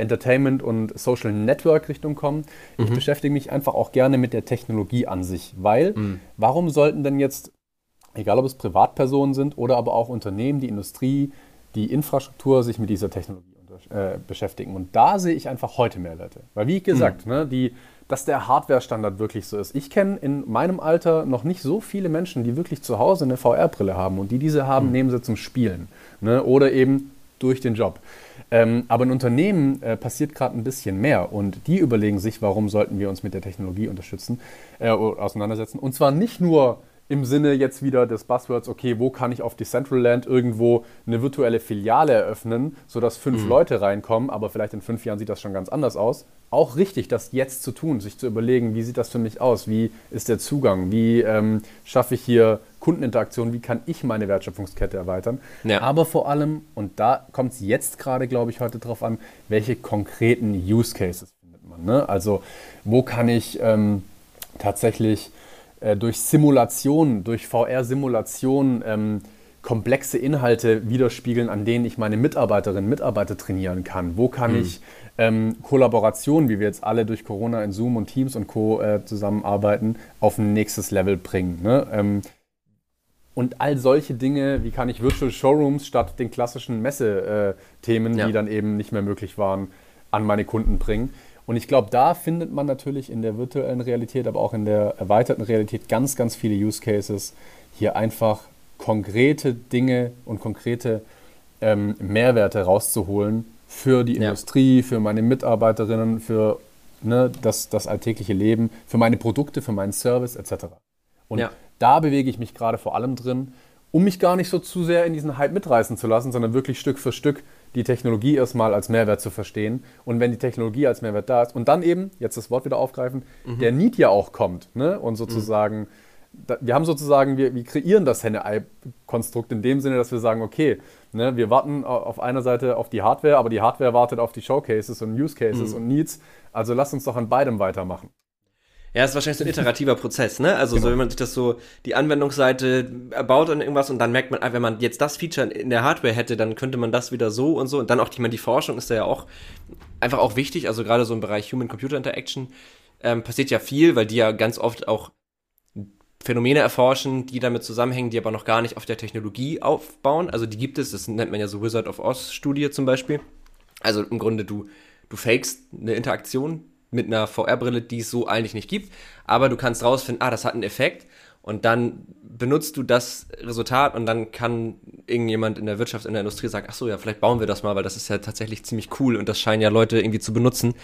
Entertainment- und Social Network-Richtung kommen. Mhm. Ich beschäftige mich einfach auch gerne mit der Technologie an sich, weil mhm. warum sollten denn jetzt, egal ob es Privatpersonen sind oder aber auch Unternehmen, die Industrie, die Infrastruktur sich mit dieser Technologie äh, beschäftigen? Und da sehe ich einfach heute mehr Leute. Weil wie gesagt, mhm. ne, die dass der Hardware-Standard wirklich so ist. Ich kenne in meinem Alter noch nicht so viele Menschen, die wirklich zu Hause eine VR-Brille haben und die diese haben, mhm. nehmen sie zum Spielen ne? oder eben durch den Job. Ähm, aber in Unternehmen äh, passiert gerade ein bisschen mehr und die überlegen sich, warum sollten wir uns mit der Technologie unterstützen, äh, auseinandersetzen. Und zwar nicht nur im Sinne jetzt wieder des Buzzwords, okay, wo kann ich auf Decentraland irgendwo eine virtuelle Filiale eröffnen, sodass fünf mhm. Leute reinkommen, aber vielleicht in fünf Jahren sieht das schon ganz anders aus. Auch richtig, das jetzt zu tun, sich zu überlegen, wie sieht das für mich aus, wie ist der Zugang, wie ähm, schaffe ich hier Kundeninteraktion, wie kann ich meine Wertschöpfungskette erweitern. Ja. Aber vor allem, und da kommt es jetzt gerade, glaube ich, heute drauf an, welche konkreten Use Cases findet man. Ne? Also wo kann ich ähm, tatsächlich äh, durch Simulation, durch VR-Simulation ähm, komplexe Inhalte widerspiegeln, an denen ich meine Mitarbeiterinnen und Mitarbeiter trainieren kann? Wo kann mhm. ich ähm, Kollaboration, wie wir jetzt alle durch Corona in Zoom und Teams und Co. Äh, zusammenarbeiten, auf ein nächstes Level bringen? Ne? Ähm, und all solche Dinge, wie kann ich Virtual Showrooms statt den klassischen Messethemen, äh, ja. die dann eben nicht mehr möglich waren, an meine Kunden bringen? Und ich glaube, da findet man natürlich in der virtuellen Realität, aber auch in der erweiterten Realität ganz, ganz viele Use Cases, hier einfach konkrete Dinge und konkrete ähm, Mehrwerte rauszuholen für die ja. Industrie, für meine Mitarbeiterinnen, für ne, das, das alltägliche Leben, für meine Produkte, für meinen Service etc. Und ja. da bewege ich mich gerade vor allem drin, um mich gar nicht so zu sehr in diesen Hype mitreißen zu lassen, sondern wirklich Stück für Stück die Technologie erstmal als Mehrwert zu verstehen. Und wenn die Technologie als Mehrwert da ist und dann eben, jetzt das Wort wieder aufgreifen, mhm. der Need ja auch kommt ne? und sozusagen, mhm. da, wir haben sozusagen, wir, wir kreieren das Henne-Ei-Konstrukt in dem Sinne, dass wir sagen, okay, ne, wir warten auf einer Seite auf die Hardware, aber die Hardware wartet auf die Showcases und Use Cases mhm. und Needs. Also lass uns doch an beidem weitermachen. Ja, ist wahrscheinlich so ein iterativer Prozess, ne? Also genau. so, wenn man sich das so, die Anwendungsseite erbaut an irgendwas und dann merkt man, ah, wenn man jetzt das Feature in der Hardware hätte, dann könnte man das wieder so und so. Und dann auch, ich meine, die Forschung ist da ja auch einfach auch wichtig. Also gerade so im Bereich Human-Computer-Interaction ähm, passiert ja viel, weil die ja ganz oft auch Phänomene erforschen, die damit zusammenhängen, die aber noch gar nicht auf der Technologie aufbauen. Also die gibt es, das nennt man ja so Wizard of Oz-Studie zum Beispiel. Also im Grunde, du, du fakest eine Interaktion mit einer VR-Brille, die es so eigentlich nicht gibt. Aber du kannst rausfinden, ah, das hat einen Effekt. Und dann benutzt du das Resultat und dann kann irgendjemand in der Wirtschaft, in der Industrie sagen, ach so, ja, vielleicht bauen wir das mal, weil das ist ja tatsächlich ziemlich cool und das scheinen ja Leute irgendwie zu benutzen.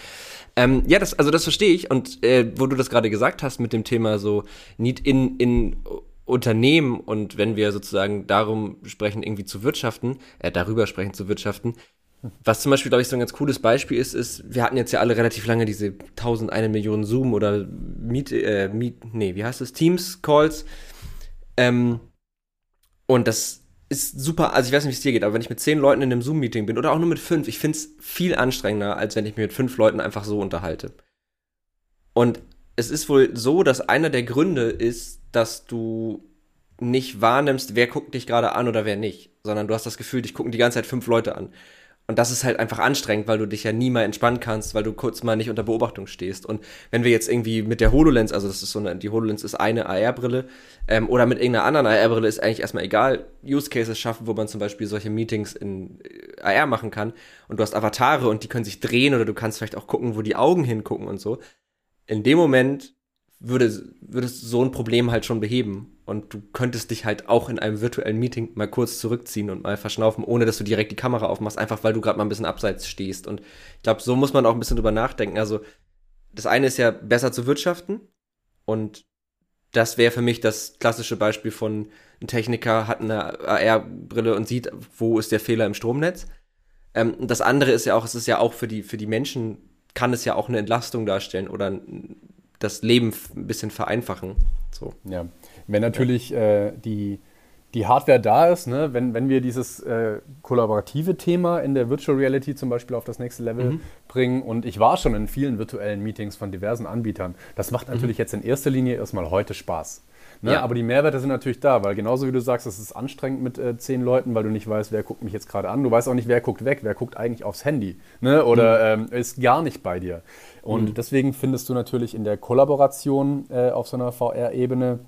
Ähm, ja, das, also das verstehe ich. Und äh, wo du das gerade gesagt hast mit dem Thema so Need in, in Unternehmen und wenn wir sozusagen darum sprechen, irgendwie zu wirtschaften, äh, darüber sprechen zu wirtschaften, was zum Beispiel, glaube ich, so ein ganz cooles Beispiel ist, ist, wir hatten jetzt ja alle relativ lange diese 1001 Millionen Zoom oder Meet, äh, Meet, nee, wie heißt das? Teams-Calls. Ähm, und das ist super, also ich weiß nicht, wie es dir geht, aber wenn ich mit zehn Leuten in einem Zoom-Meeting bin oder auch nur mit fünf, ich finde es viel anstrengender, als wenn ich mich mit fünf Leuten einfach so unterhalte. Und es ist wohl so, dass einer der Gründe ist, dass du nicht wahrnimmst, wer guckt dich gerade an oder wer nicht, sondern du hast das Gefühl, dich gucken die ganze Zeit fünf Leute an. Und das ist halt einfach anstrengend, weil du dich ja nie mal entspannen kannst, weil du kurz mal nicht unter Beobachtung stehst. Und wenn wir jetzt irgendwie mit der HoloLens, also das ist so eine, die HoloLens ist eine AR-Brille, ähm, oder mit irgendeiner anderen AR-Brille ist eigentlich erstmal egal, Use Cases schaffen, wo man zum Beispiel solche Meetings in äh, AR machen kann. Und du hast Avatare und die können sich drehen oder du kannst vielleicht auch gucken, wo die Augen hingucken und so. In dem Moment würde, würde so ein Problem halt schon beheben. Und du könntest dich halt auch in einem virtuellen Meeting mal kurz zurückziehen und mal verschnaufen, ohne dass du direkt die Kamera aufmachst, einfach weil du gerade mal ein bisschen abseits stehst. Und ich glaube, so muss man auch ein bisschen drüber nachdenken. Also, das eine ist ja besser zu wirtschaften. Und das wäre für mich das klassische Beispiel von ein Techniker hat eine AR-Brille und sieht, wo ist der Fehler im Stromnetz. Ähm, das andere ist ja auch, es ist ja auch für die, für die Menschen, kann es ja auch eine Entlastung darstellen oder das Leben ein bisschen vereinfachen. So. Ja, wenn natürlich äh, die, die Hardware da ist, ne? wenn, wenn wir dieses äh, kollaborative Thema in der Virtual Reality zum Beispiel auf das nächste Level mhm. bringen und ich war schon in vielen virtuellen Meetings von diversen Anbietern, das macht natürlich mhm. jetzt in erster Linie erstmal heute Spaß. Ne? Ja. Aber die Mehrwerte sind natürlich da, weil genauso wie du sagst, es ist anstrengend mit äh, zehn Leuten, weil du nicht weißt, wer guckt mich jetzt gerade an. Du weißt auch nicht, wer guckt weg, wer guckt eigentlich aufs Handy ne? oder mhm. ähm, ist gar nicht bei dir. Und mhm. deswegen findest du natürlich in der Kollaboration äh, auf so einer VR-Ebene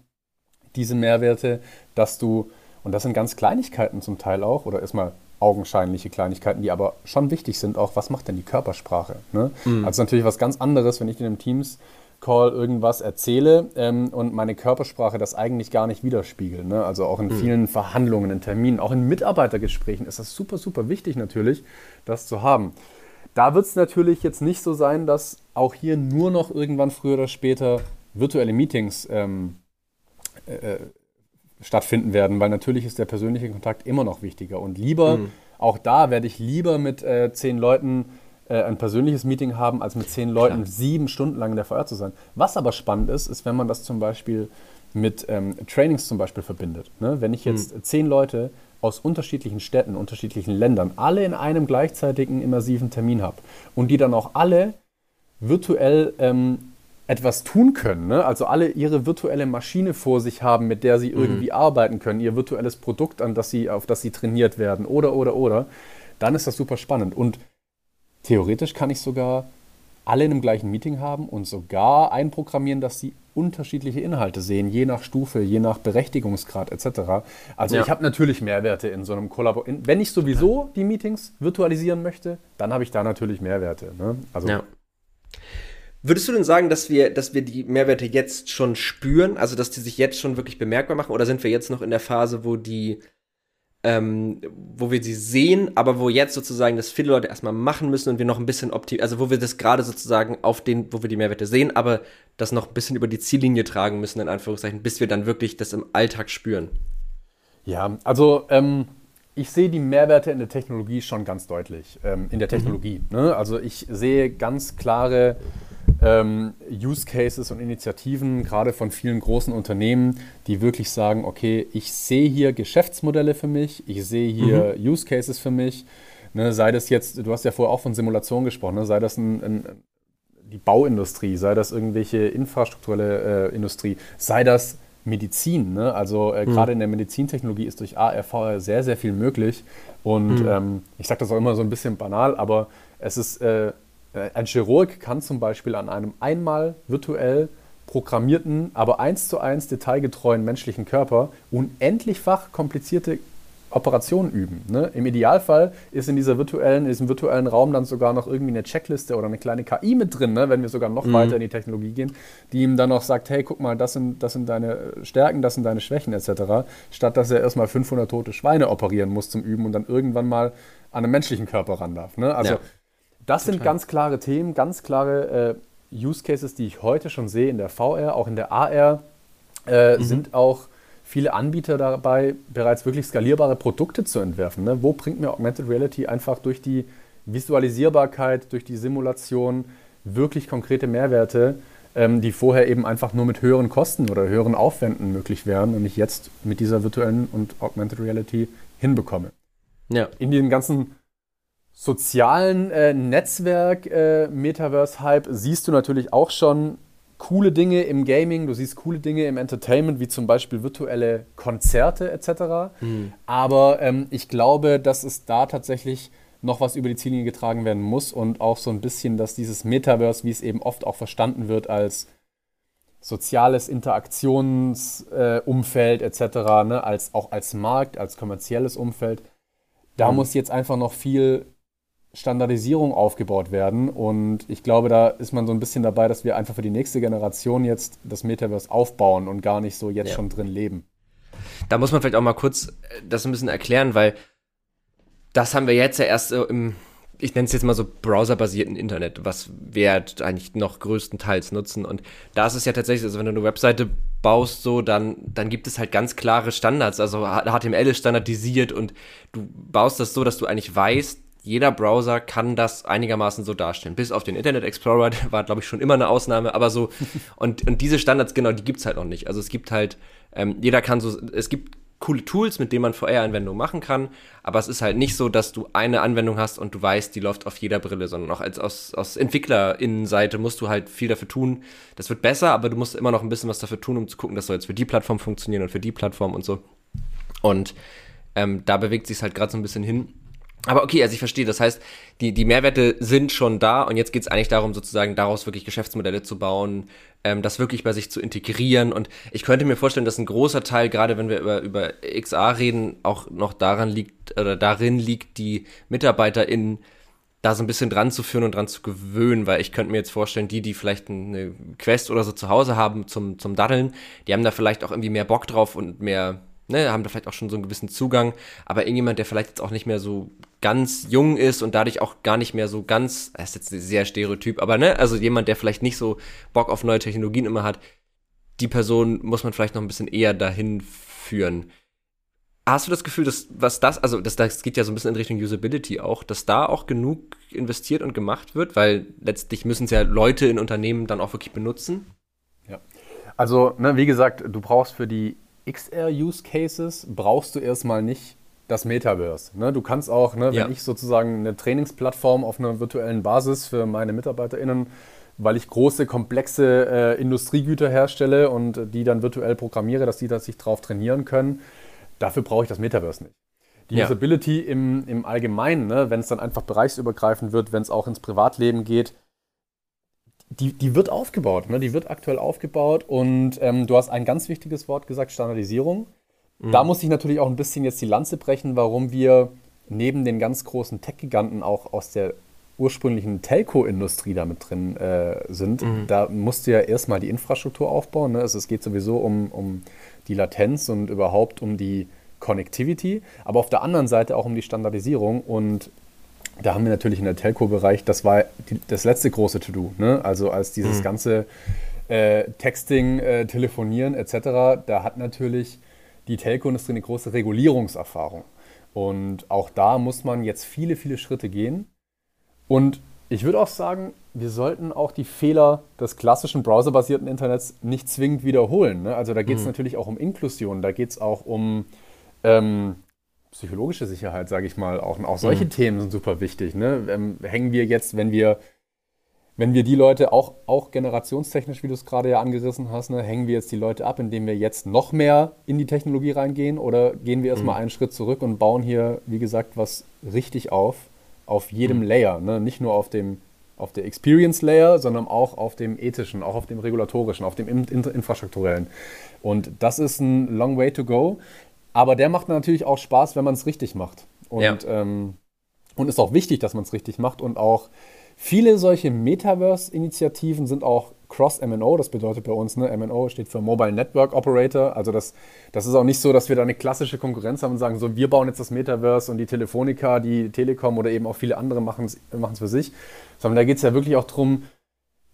diese Mehrwerte, dass du, und das sind ganz Kleinigkeiten zum Teil auch, oder erstmal augenscheinliche Kleinigkeiten, die aber schon wichtig sind, auch was macht denn die Körpersprache? Ne? Mhm. Also natürlich was ganz anderes, wenn ich in einem Teams Call irgendwas erzähle ähm, und meine Körpersprache das eigentlich gar nicht widerspiegelt. Ne? Also auch in mhm. vielen Verhandlungen, in Terminen, auch in Mitarbeitergesprächen ist das super, super wichtig natürlich, das zu haben. Da wird es natürlich jetzt nicht so sein, dass auch hier nur noch irgendwann früher oder später virtuelle Meetings ähm, äh, äh stattfinden werden, weil natürlich ist der persönliche Kontakt immer noch wichtiger. Und lieber, mhm. auch da werde ich lieber mit äh, zehn Leuten äh, ein persönliches Meeting haben, als mit zehn Leuten Klar. sieben Stunden lang in der VR zu sein. Was aber spannend ist, ist, wenn man das zum Beispiel mit ähm, Trainings zum Beispiel verbindet. Ne? Wenn ich jetzt hm. zehn Leute aus unterschiedlichen Städten, unterschiedlichen Ländern, alle in einem gleichzeitigen immersiven Termin habe und die dann auch alle virtuell ähm, etwas tun können, ne? also alle ihre virtuelle Maschine vor sich haben, mit der sie mhm. irgendwie arbeiten können, ihr virtuelles Produkt, an das sie, auf das sie trainiert werden, oder, oder, oder, dann ist das super spannend. Und Theoretisch kann ich sogar alle in einem gleichen Meeting haben und sogar einprogrammieren, dass sie unterschiedliche Inhalte sehen, je nach Stufe, je nach Berechtigungsgrad etc. Also ja. ich habe natürlich Mehrwerte in so einem Kollabor. Wenn ich sowieso die Meetings virtualisieren möchte, dann habe ich da natürlich Mehrwerte. Ne? Also ja. Würdest du denn sagen, dass wir, dass wir die Mehrwerte jetzt schon spüren, also dass die sich jetzt schon wirklich bemerkbar machen, oder sind wir jetzt noch in der Phase, wo die ähm, wo wir sie sehen, aber wo jetzt sozusagen das viele Leute erstmal machen müssen und wir noch ein bisschen optimieren, also wo wir das gerade sozusagen auf den, wo wir die Mehrwerte sehen, aber das noch ein bisschen über die Ziellinie tragen müssen, in Anführungszeichen, bis wir dann wirklich das im Alltag spüren. Ja, also ähm, ich sehe die Mehrwerte in der Technologie schon ganz deutlich. Ähm, in der Technologie. Mhm. Ne? Also ich sehe ganz klare ähm, Use Cases und Initiativen, gerade von vielen großen Unternehmen, die wirklich sagen, okay, ich sehe hier Geschäftsmodelle für mich, ich sehe hier mhm. Use Cases für mich. Ne, sei das jetzt, du hast ja vorher auch von Simulation gesprochen, ne, sei das ein, ein, die Bauindustrie, sei das irgendwelche infrastrukturelle äh, Industrie, sei das Medizin. Ne? Also äh, mhm. gerade in der Medizintechnologie ist durch AR, sehr, sehr viel möglich. Und mhm. ähm, ich sage das auch immer so ein bisschen banal, aber es ist äh, ein Chirurg kann zum Beispiel an einem einmal virtuell programmierten, aber eins zu eins detailgetreuen menschlichen Körper unendlichfach komplizierte Operationen üben. Ne? Im Idealfall ist in, dieser virtuellen, in diesem virtuellen Raum dann sogar noch irgendwie eine Checkliste oder eine kleine KI mit drin, ne? wenn wir sogar noch mhm. weiter in die Technologie gehen, die ihm dann noch sagt, hey, guck mal, das sind, das sind deine Stärken, das sind deine Schwächen etc., statt dass er erstmal 500 tote Schweine operieren muss zum Üben und dann irgendwann mal an einen menschlichen Körper ran darf. Ne? Also ja. Das Total. sind ganz klare Themen, ganz klare äh, Use Cases, die ich heute schon sehe in der VR, auch in der AR. Äh, mhm. Sind auch viele Anbieter dabei, bereits wirklich skalierbare Produkte zu entwerfen. Ne? Wo bringt mir Augmented Reality einfach durch die Visualisierbarkeit, durch die Simulation wirklich konkrete Mehrwerte, ähm, die vorher eben einfach nur mit höheren Kosten oder höheren Aufwänden möglich wären und ich jetzt mit dieser virtuellen und Augmented Reality hinbekomme. Ja. In den ganzen sozialen äh, Netzwerk äh, siehst du natürlich auch schon coole Dinge im Gaming, du siehst coole Dinge im Entertainment, wie zum Beispiel virtuelle Konzerte etc. Mhm. Aber ähm, ich glaube, dass es da tatsächlich noch was über die Ziellinie getragen werden muss und auch so ein bisschen, dass dieses Metaverse, wie es eben oft auch verstanden wird, als soziales Interaktionsumfeld äh, etc., ne, als, auch als Markt, als kommerzielles Umfeld, da mhm. muss jetzt einfach noch viel Standardisierung aufgebaut werden. Und ich glaube, da ist man so ein bisschen dabei, dass wir einfach für die nächste Generation jetzt das Metaverse aufbauen und gar nicht so jetzt ja. schon drin leben. Da muss man vielleicht auch mal kurz äh, das ein bisschen erklären, weil das haben wir jetzt ja erst im, ich nenne es jetzt mal so browserbasierten Internet, was wir halt eigentlich noch größtenteils nutzen. Und da ist es ja tatsächlich, also wenn du eine Webseite baust, so, dann, dann gibt es halt ganz klare Standards. Also HTML ist standardisiert und du baust das so, dass du eigentlich weißt, jeder Browser kann das einigermaßen so darstellen. Bis auf den Internet Explorer, der war, glaube ich, schon immer eine Ausnahme, aber so. Und, und diese Standards, genau, die gibt's halt noch nicht. Also es gibt halt, ähm, jeder kann so, es gibt coole Tools, mit denen man VR-Anwendungen machen kann, aber es ist halt nicht so, dass du eine Anwendung hast und du weißt, die läuft auf jeder Brille, sondern auch als aus, aus Entwicklerinnenseite musst du halt viel dafür tun. Das wird besser, aber du musst immer noch ein bisschen was dafür tun, um zu gucken, das soll jetzt für die Plattform funktionieren und für die Plattform und so. Und ähm, da bewegt sich halt gerade so ein bisschen hin. Aber okay, also ich verstehe, das heißt, die, die Mehrwerte sind schon da und jetzt geht es eigentlich darum, sozusagen daraus wirklich Geschäftsmodelle zu bauen, ähm, das wirklich bei sich zu integrieren. Und ich könnte mir vorstellen, dass ein großer Teil, gerade wenn wir über, über XA reden, auch noch daran liegt, oder darin liegt, die MitarbeiterInnen da so ein bisschen dran zu führen und dran zu gewöhnen, weil ich könnte mir jetzt vorstellen, die, die vielleicht eine Quest oder so zu Hause haben zum, zum Daddeln, die haben da vielleicht auch irgendwie mehr Bock drauf und mehr, ne, haben da vielleicht auch schon so einen gewissen Zugang, aber irgendjemand, der vielleicht jetzt auch nicht mehr so ganz jung ist und dadurch auch gar nicht mehr so ganz, das ist jetzt sehr stereotyp, aber ne, also jemand, der vielleicht nicht so Bock auf neue Technologien immer hat, die Person muss man vielleicht noch ein bisschen eher dahin führen. Hast du das Gefühl, dass was das, also das, das geht ja so ein bisschen in Richtung Usability auch, dass da auch genug investiert und gemacht wird, weil letztlich müssen es ja Leute in Unternehmen dann auch wirklich benutzen? Ja. Also, ne, wie gesagt, du brauchst für die XR-Use-Cases brauchst du erstmal nicht das Metaverse. Ne? Du kannst auch, ne, wenn ja. ich sozusagen eine Trainingsplattform auf einer virtuellen Basis für meine MitarbeiterInnen, weil ich große, komplexe äh, Industriegüter herstelle und die dann virtuell programmiere, dass die das sich drauf trainieren können, dafür brauche ich das Metaverse nicht. Die ja. Usability im, im Allgemeinen, ne, wenn es dann einfach bereichsübergreifend wird, wenn es auch ins Privatleben geht, die, die wird aufgebaut, ne? die wird aktuell aufgebaut und ähm, du hast ein ganz wichtiges Wort gesagt, Standardisierung. Mhm. Da muss ich natürlich auch ein bisschen jetzt die Lanze brechen, warum wir neben den ganz großen Tech-Giganten auch aus der ursprünglichen Telco-Industrie damit drin äh, sind. Mhm. Da musst du ja erstmal die Infrastruktur aufbauen. Ne? Also es geht sowieso um, um die Latenz und überhaupt um die Connectivity, aber auf der anderen Seite auch um die Standardisierung. Und da haben wir natürlich in der Telco-Bereich, das war die, das letzte große To-Do. Ne? Also als dieses mhm. ganze äh, Texting, äh, Telefonieren etc., da hat natürlich die Telco-Industrie eine große Regulierungserfahrung. Und auch da muss man jetzt viele, viele Schritte gehen. Und ich würde auch sagen, wir sollten auch die Fehler des klassischen browserbasierten Internets nicht zwingend wiederholen. Ne? Also da geht es mhm. natürlich auch um Inklusion, da geht es auch um ähm, psychologische Sicherheit, sage ich mal. Auch, auch solche mhm. Themen sind super wichtig. Ne? Ähm, hängen wir jetzt, wenn wir wenn wir die Leute auch, auch generationstechnisch, wie du es gerade ja angerissen hast, ne, hängen wir jetzt die Leute ab, indem wir jetzt noch mehr in die Technologie reingehen oder gehen wir erstmal mhm. einen Schritt zurück und bauen hier, wie gesagt, was richtig auf, auf jedem mhm. Layer, ne? nicht nur auf dem auf der Experience Layer, sondern auch auf dem ethischen, auch auf dem regulatorischen, auf dem infrastrukturellen. Und das ist ein long way to go. Aber der macht natürlich auch Spaß, wenn man es richtig macht. Und, ja. ähm, und ist auch wichtig, dass man es richtig macht und auch Viele solche Metaverse-Initiativen sind auch Cross-MNO, das bedeutet bei uns, ne, MNO steht für Mobile Network Operator. Also das, das ist auch nicht so, dass wir da eine klassische Konkurrenz haben und sagen, so wir bauen jetzt das Metaverse und die Telefonica, die Telekom oder eben auch viele andere machen es für sich. Sondern da geht es ja wirklich auch darum,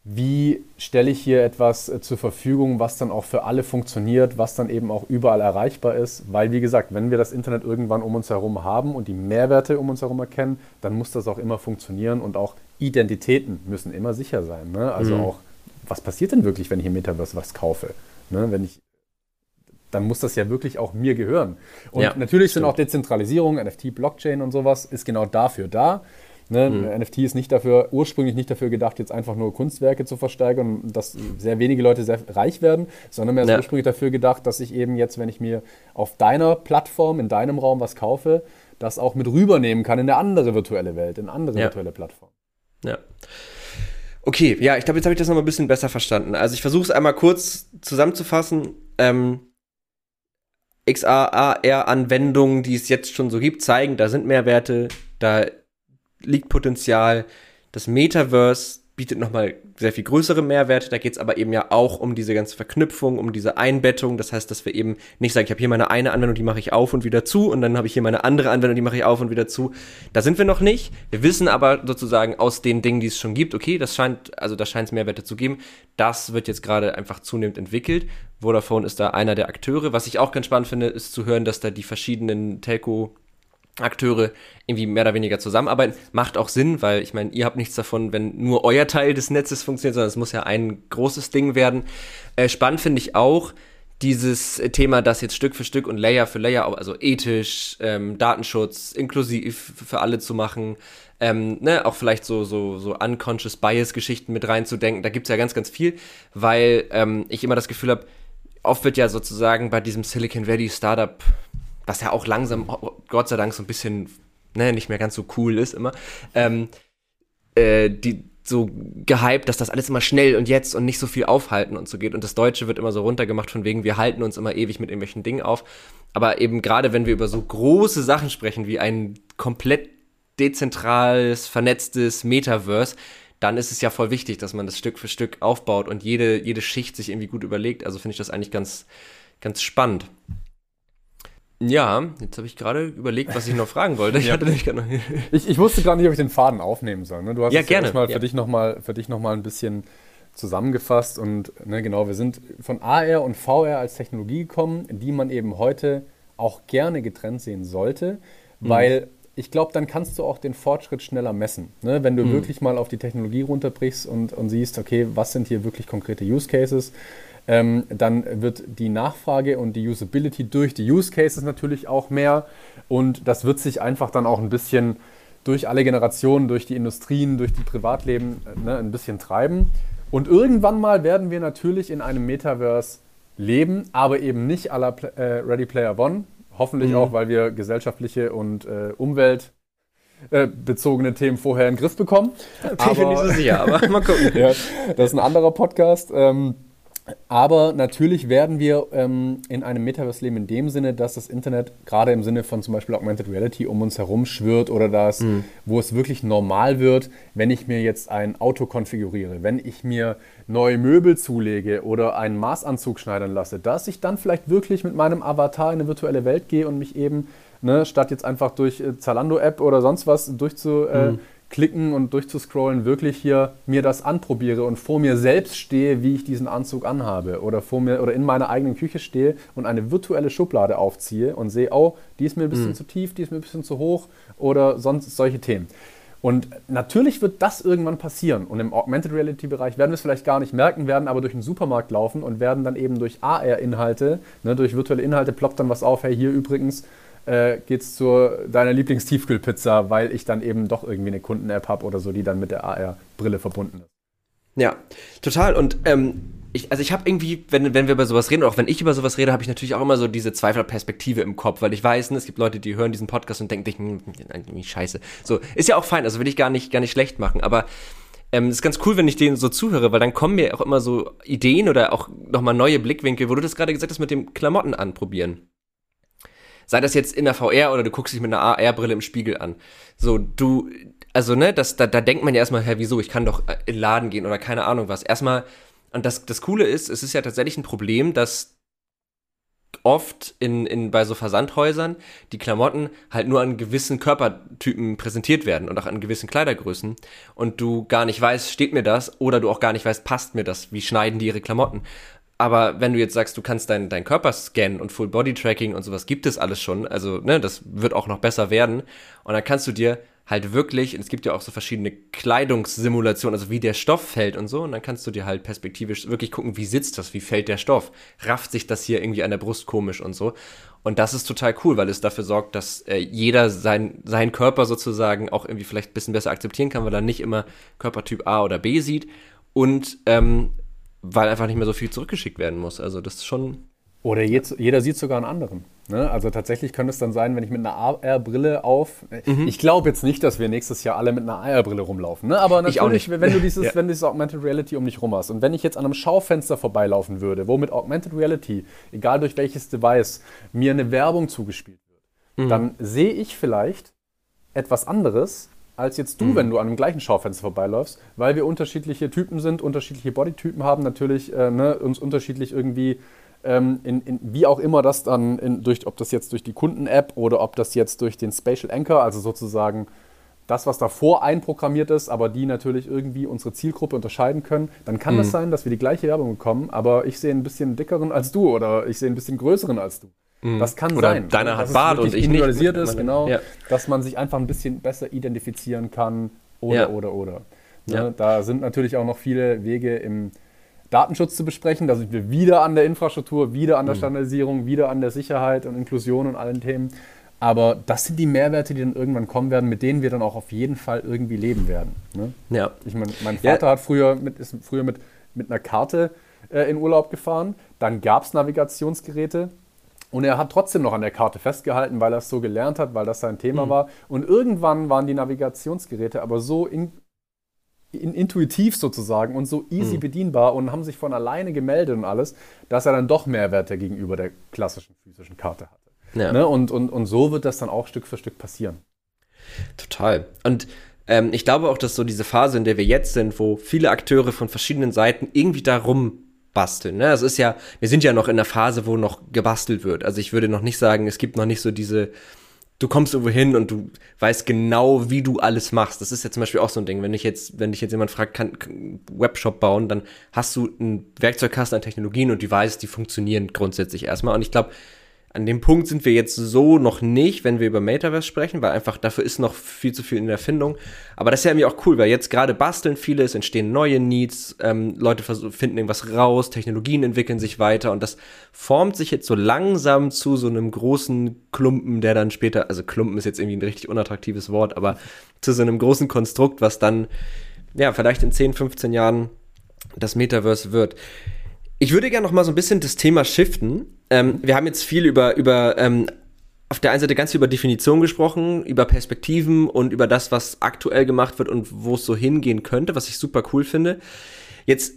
wie stelle ich hier etwas äh, zur Verfügung, was dann auch für alle funktioniert, was dann eben auch überall erreichbar ist. Weil, wie gesagt, wenn wir das Internet irgendwann um uns herum haben und die Mehrwerte um uns herum erkennen, dann muss das auch immer funktionieren und auch Identitäten müssen immer sicher sein. Ne? Also mhm. auch, was passiert denn wirklich, wenn ich im Metaverse was kaufe? Ne? Wenn ich, dann muss das ja wirklich auch mir gehören. Und ja, natürlich stimmt. sind auch Dezentralisierung, NFT, Blockchain und sowas, ist genau dafür da. Ne? Mhm. NFT ist nicht dafür, ursprünglich nicht dafür gedacht, jetzt einfach nur Kunstwerke zu versteigern und dass sehr wenige Leute sehr reich werden, sondern mehr ja. ursprünglich dafür gedacht, dass ich eben jetzt, wenn ich mir auf deiner Plattform, in deinem Raum was kaufe, das auch mit rübernehmen kann in eine andere virtuelle Welt, in eine andere ja. virtuelle Plattform. Ja. Okay, ja, ich glaube, jetzt habe ich das noch mal ein bisschen besser verstanden. Also ich versuche es einmal kurz zusammenzufassen. Ähm, XAR-Anwendungen, die es jetzt schon so gibt, zeigen, da sind Mehrwerte, da liegt Potenzial. Das Metaverse bietet nochmal sehr viel größere Mehrwerte. Da geht es aber eben ja auch um diese ganze Verknüpfung, um diese Einbettung. Das heißt, dass wir eben nicht sagen, ich habe hier meine eine Anwendung, die mache ich auf und wieder zu und dann habe ich hier meine andere Anwendung, die mache ich auf und wieder zu. Da sind wir noch nicht. Wir wissen aber sozusagen aus den Dingen, die es schon gibt, okay, das scheint, also da scheint es Mehrwerte zu geben. Das wird jetzt gerade einfach zunehmend entwickelt. Vodafone ist da einer der Akteure. Was ich auch ganz spannend finde, ist zu hören, dass da die verschiedenen Telco Akteure irgendwie mehr oder weniger zusammenarbeiten. Macht auch Sinn, weil ich meine, ihr habt nichts davon, wenn nur euer Teil des Netzes funktioniert, sondern es muss ja ein großes Ding werden. Äh, spannend finde ich auch dieses Thema, das jetzt Stück für Stück und Layer für Layer, also ethisch, ähm, Datenschutz, inklusiv für alle zu machen, ähm, ne, auch vielleicht so, so, so unconscious Bias-Geschichten mit reinzudenken. Da gibt's ja ganz, ganz viel, weil ähm, ich immer das Gefühl habe, oft wird ja sozusagen bei diesem Silicon Valley Startup was ja auch langsam, Gott sei Dank, so ein bisschen, ne, nicht mehr ganz so cool ist immer, ähm, äh, die so gehypt, dass das alles immer schnell und jetzt und nicht so viel aufhalten und so geht. Und das Deutsche wird immer so runtergemacht von wegen, wir halten uns immer ewig mit irgendwelchen Dingen auf. Aber eben gerade wenn wir über so große Sachen sprechen, wie ein komplett dezentrales, vernetztes Metaverse, dann ist es ja voll wichtig, dass man das Stück für Stück aufbaut und jede, jede Schicht sich irgendwie gut überlegt. Also finde ich das eigentlich ganz, ganz spannend. Ja, jetzt habe ich gerade überlegt, was ich noch fragen wollte. Ich, ja. hatte nicht noch ich, ich wusste gar nicht, ob ich den Faden aufnehmen soll. Ne? Du hast ja, gerne. mal für ja. dich nochmal noch ein bisschen zusammengefasst. Und ne, genau, wir sind von AR und VR als Technologie gekommen, die man eben heute auch gerne getrennt sehen sollte, mhm. weil ich glaube, dann kannst du auch den Fortschritt schneller messen. Ne? Wenn du mhm. wirklich mal auf die Technologie runterbrichst und, und siehst, okay, was sind hier wirklich konkrete Use Cases, ähm, dann wird die Nachfrage und die Usability durch die Use Cases natürlich auch mehr und das wird sich einfach dann auch ein bisschen durch alle Generationen, durch die Industrien, durch die Privatleben ne, ein bisschen treiben. Und irgendwann mal werden wir natürlich in einem Metaverse leben, aber eben nicht à la äh, Ready Player One. Hoffentlich mhm. auch, weil wir gesellschaftliche und äh, umweltbezogene äh, Themen vorher in den Griff bekommen. Bin ich nicht so sicher, aber mal gucken. ja, das ist ein anderer Podcast. Ähm, aber natürlich werden wir ähm, in einem Metaverse leben in dem Sinne, dass das Internet gerade im Sinne von zum Beispiel Augmented Reality um uns herum schwirrt oder das, mhm. wo es wirklich normal wird, wenn ich mir jetzt ein Auto konfiguriere, wenn ich mir neue Möbel zulege oder einen Maßanzug schneidern lasse, dass ich dann vielleicht wirklich mit meinem Avatar in eine virtuelle Welt gehe und mich eben, ne, statt jetzt einfach durch äh, Zalando-App oder sonst was durchzu... Äh, mhm klicken und durchzuscrollen wirklich hier mir das anprobiere und vor mir selbst stehe, wie ich diesen Anzug anhabe oder vor mir oder in meiner eigenen Küche stehe und eine virtuelle Schublade aufziehe und sehe, oh, die ist mir ein bisschen mhm. zu tief, die ist mir ein bisschen zu hoch oder sonst solche Themen. Und natürlich wird das irgendwann passieren. Und im Augmented Reality Bereich werden wir es vielleicht gar nicht merken, werden aber durch den Supermarkt laufen und werden dann eben durch AR-Inhalte, ne, durch virtuelle Inhalte ploppt dann was auf, hey, hier übrigens äh, geht's zu deiner Lieblingstiefkühlpizza, weil ich dann eben doch irgendwie eine Kunden-App habe oder so, die dann mit der AR-Brille verbunden ist. Ja, total. Und ähm, ich, also ich habe irgendwie, wenn, wenn wir über sowas reden, auch wenn ich über sowas rede, habe ich natürlich auch immer so diese Zweiflerperspektive im Kopf, weil ich weiß, ne, es gibt Leute, die hören diesen Podcast und denken, hm, irgendwie scheiße. So, ist ja auch fein, also will ich gar nicht, gar nicht schlecht machen, aber ähm, ist ganz cool, wenn ich denen so zuhöre, weil dann kommen mir auch immer so Ideen oder auch nochmal neue Blickwinkel, wo du das gerade gesagt hast mit dem Klamotten anprobieren sei das jetzt in der VR oder du guckst dich mit einer AR-Brille im Spiegel an. So, du, also, ne, das, da, da denkt man ja erstmal, hä, wieso, ich kann doch äh, in den Laden gehen oder keine Ahnung was. Erstmal, und das, das Coole ist, es ist ja tatsächlich ein Problem, dass oft in, in, bei so Versandhäusern die Klamotten halt nur an gewissen Körpertypen präsentiert werden und auch an gewissen Kleidergrößen und du gar nicht weißt, steht mir das oder du auch gar nicht weißt, passt mir das, wie schneiden die ihre Klamotten. Aber wenn du jetzt sagst, du kannst deinen dein Körper scannen und Full Body Tracking und sowas gibt es alles schon, also ne, das wird auch noch besser werden. Und dann kannst du dir halt wirklich, und es gibt ja auch so verschiedene Kleidungssimulationen, also wie der Stoff fällt und so, und dann kannst du dir halt perspektivisch wirklich gucken, wie sitzt das, wie fällt der Stoff, rafft sich das hier irgendwie an der Brust komisch und so. Und das ist total cool, weil es dafür sorgt, dass äh, jeder sein, sein Körper sozusagen auch irgendwie vielleicht ein bisschen besser akzeptieren kann, weil er nicht immer Körpertyp A oder B sieht. Und ähm, weil einfach nicht mehr so viel zurückgeschickt werden muss. Also das ist schon. Oder jetzt, jeder sieht sogar einen anderen. Ne? Also tatsächlich könnte es dann sein, wenn ich mit einer AR-Brille auf. Mhm. Ich glaube jetzt nicht, dass wir nächstes Jahr alle mit einer AR-Brille rumlaufen. Ne? Aber natürlich, wenn du dieses, ja. wenn du dieses Augmented Reality um dich rum hast und wenn ich jetzt an einem Schaufenster vorbeilaufen würde, wo mit Augmented Reality, egal durch welches Device, mir eine Werbung zugespielt wird, mhm. dann sehe ich vielleicht etwas anderes als jetzt du, mhm. wenn du an dem gleichen Schaufenster vorbeiläufst, weil wir unterschiedliche Typen sind, unterschiedliche Bodytypen haben, natürlich äh, ne, uns unterschiedlich irgendwie, ähm, in, in, wie auch immer das dann, in, durch, ob das jetzt durch die Kunden-App oder ob das jetzt durch den Spatial Anchor, also sozusagen das, was davor einprogrammiert ist, aber die natürlich irgendwie unsere Zielgruppe unterscheiden können, dann kann mhm. das sein, dass wir die gleiche Werbung bekommen, aber ich sehe ein bisschen dickeren als du oder ich sehe ein bisschen größeren als du. Mhm. Das kann Oder sein. Deiner hat Bart und ich individualisiert nicht. ist, genau. Ja. Dass man sich einfach ein bisschen besser identifizieren kann. Oder, ja. oder, oder. Ne? Ja. Da sind natürlich auch noch viele Wege im Datenschutz zu besprechen. Da sind wir wieder an der Infrastruktur, wieder an der mhm. Standardisierung, wieder an der Sicherheit und Inklusion und allen Themen. Aber das sind die Mehrwerte, die dann irgendwann kommen werden, mit denen wir dann auch auf jeden Fall irgendwie leben werden. Ne? Ja. Ich mein, mein Vater hat früher mit, ist früher mit, mit einer Karte äh, in Urlaub gefahren. Dann gab es Navigationsgeräte. Und er hat trotzdem noch an der Karte festgehalten, weil er es so gelernt hat, weil das sein Thema mhm. war. Und irgendwann waren die Navigationsgeräte aber so in, in, intuitiv sozusagen und so easy mhm. bedienbar und haben sich von alleine gemeldet und alles, dass er dann doch Mehrwerte gegenüber der klassischen physischen Karte hatte. Ja. Ne? Und, und, und so wird das dann auch Stück für Stück passieren. Total. Und ähm, ich glaube auch, dass so diese Phase, in der wir jetzt sind, wo viele Akteure von verschiedenen Seiten irgendwie darum basteln. Ne? Es ist ja, wir sind ja noch in der Phase, wo noch gebastelt wird. Also ich würde noch nicht sagen, es gibt noch nicht so diese, du kommst irgendwo hin und du weißt genau, wie du alles machst. Das ist ja zum Beispiel auch so ein Ding. Wenn ich jetzt, wenn dich jetzt jemand fragt, kann, Webshop bauen, dann hast du einen Werkzeugkasten an Technologien und weißt, die funktionieren grundsätzlich erstmal. Und ich glaube, an dem Punkt sind wir jetzt so noch nicht, wenn wir über Metaverse sprechen, weil einfach dafür ist noch viel zu viel in der Erfindung. Aber das ist ja irgendwie auch cool, weil jetzt gerade basteln viele, es entstehen neue Needs, ähm, Leute finden irgendwas raus, Technologien entwickeln sich weiter und das formt sich jetzt so langsam zu so einem großen Klumpen, der dann später, also Klumpen ist jetzt irgendwie ein richtig unattraktives Wort, aber zu so einem großen Konstrukt, was dann, ja, vielleicht in 10, 15 Jahren das Metaverse wird. Ich würde gerne noch mal so ein bisschen das Thema shiften. Ähm, wir haben jetzt viel über, über ähm, auf der einen Seite ganz viel über Definition gesprochen, über Perspektiven und über das, was aktuell gemacht wird und wo es so hingehen könnte, was ich super cool finde. Jetzt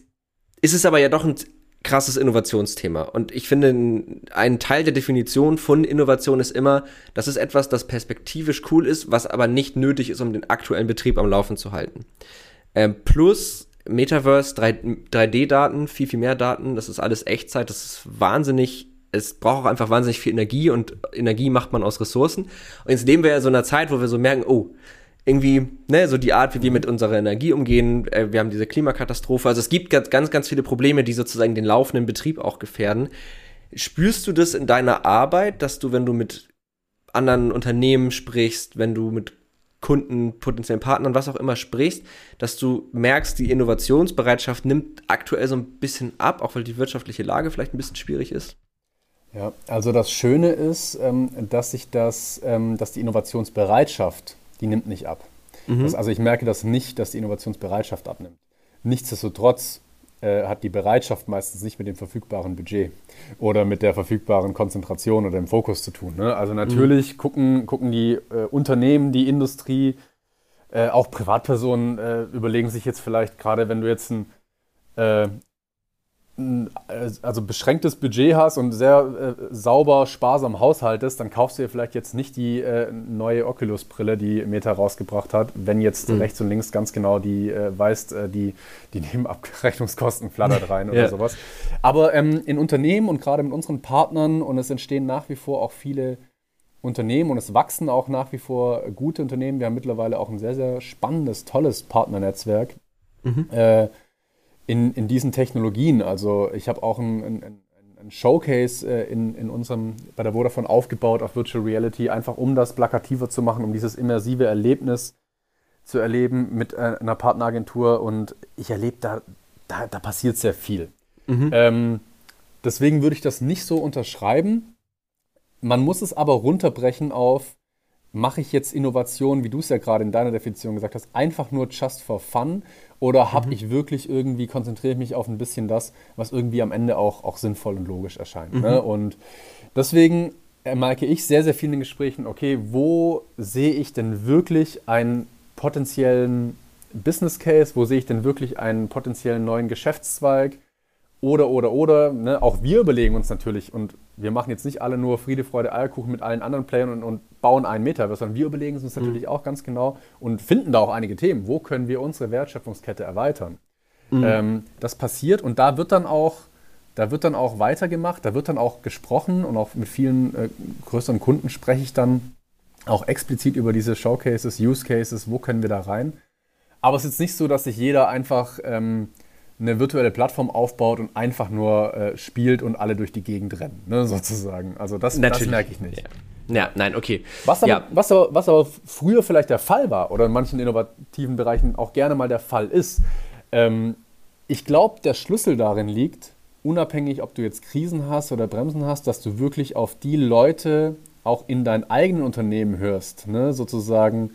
ist es aber ja doch ein krasses Innovationsthema. Und ich finde, ein Teil der Definition von Innovation ist immer, das ist etwas, das perspektivisch cool ist, was aber nicht nötig ist, um den aktuellen Betrieb am Laufen zu halten. Ähm, plus Metaverse, 3, d daten viel, viel mehr Daten, das ist alles Echtzeit, das ist wahnsinnig, es braucht auch einfach wahnsinnig viel Energie und Energie macht man aus Ressourcen. Und jetzt leben wir ja so einer Zeit, wo wir so merken, oh, irgendwie, ne, so die Art, wie wir mit unserer Energie umgehen, äh, wir haben diese Klimakatastrophe, also es gibt ganz, ganz, ganz viele Probleme, die sozusagen den laufenden Betrieb auch gefährden. Spürst du das in deiner Arbeit, dass du, wenn du mit anderen Unternehmen sprichst, wenn du mit Kunden, potenziellen Partnern, was auch immer sprichst, dass du merkst, die Innovationsbereitschaft nimmt aktuell so ein bisschen ab, auch weil die wirtschaftliche Lage vielleicht ein bisschen schwierig ist? Ja, also das Schöne ist, ähm, dass sich das, ähm, dass die Innovationsbereitschaft, die nimmt nicht ab. Mhm. Das, also ich merke das nicht, dass die Innovationsbereitschaft abnimmt. Nichtsdestotrotz äh, hat die Bereitschaft meistens nicht mit dem verfügbaren Budget oder mit der verfügbaren Konzentration oder dem Fokus zu tun. Ne? Also natürlich mhm. gucken, gucken die äh, Unternehmen, die Industrie, äh, auch Privatpersonen äh, überlegen sich jetzt vielleicht, gerade wenn du jetzt ein äh, also beschränktes Budget hast und sehr äh, sauber, sparsam haushaltest, dann kaufst du dir vielleicht jetzt nicht die äh, neue Oculus-Brille, die Meta rausgebracht hat, wenn jetzt mhm. rechts und links ganz genau die äh, weißt, äh, die, die Nebenabrechnungskosten flattert rein oder ja. sowas. Aber ähm, in Unternehmen und gerade mit unseren Partnern und es entstehen nach wie vor auch viele Unternehmen und es wachsen auch nach wie vor gute Unternehmen. Wir haben mittlerweile auch ein sehr, sehr spannendes, tolles Partnernetzwerk. Mhm äh, in, in diesen Technologien. Also ich habe auch ein, ein, ein Showcase äh, in, in unserem, bei der Vodafone aufgebaut auf Virtual Reality, einfach um das plakativer zu machen, um dieses immersive Erlebnis zu erleben mit äh, einer Partneragentur. Und ich erlebe, da, da, da passiert sehr viel. Mhm. Ähm, deswegen würde ich das nicht so unterschreiben. Man muss es aber runterbrechen auf, mache ich jetzt Innovation, wie du es ja gerade in deiner Definition gesagt hast, einfach nur just for fun oder habe mhm. ich wirklich irgendwie, konzentriere ich mich auf ein bisschen das, was irgendwie am Ende auch, auch sinnvoll und logisch erscheint. Ne? Mhm. Ne? Und deswegen merke ich sehr, sehr viel in den Gesprächen, okay, wo sehe ich denn wirklich einen potenziellen Business Case, wo sehe ich denn wirklich einen potenziellen neuen Geschäftszweig Oder, oder, oder, ne? auch wir überlegen uns natürlich, und wir machen jetzt nicht alle nur Friede, Freude, Eierkuchen mit allen anderen Playern und, und bauen einen Metaverse, sondern wir überlegen es uns mhm. natürlich auch ganz genau und finden da auch einige Themen. Wo können wir unsere Wertschöpfungskette erweitern? Mhm. Ähm, das passiert und da wird dann auch, da wird dann auch weitergemacht, da wird dann auch gesprochen und auch mit vielen äh, größeren Kunden spreche ich dann auch explizit über diese Showcases, Use Cases, wo können wir da rein. Aber es ist jetzt nicht so, dass sich jeder einfach ähm, eine virtuelle Plattform aufbaut und einfach nur äh, spielt und alle durch die Gegend rennen, ne, sozusagen. Also das, das merke ich nicht. Ja. ja. nein, okay. Was aber, ja. was, aber, was aber früher vielleicht der Fall war oder in manchen innovativen Bereichen auch gerne mal der Fall ist, ähm, ich glaube, der Schlüssel darin liegt, unabhängig, ob du jetzt Krisen hast oder Bremsen hast, dass du wirklich auf die Leute auch in dein eigenen Unternehmen hörst, ne, sozusagen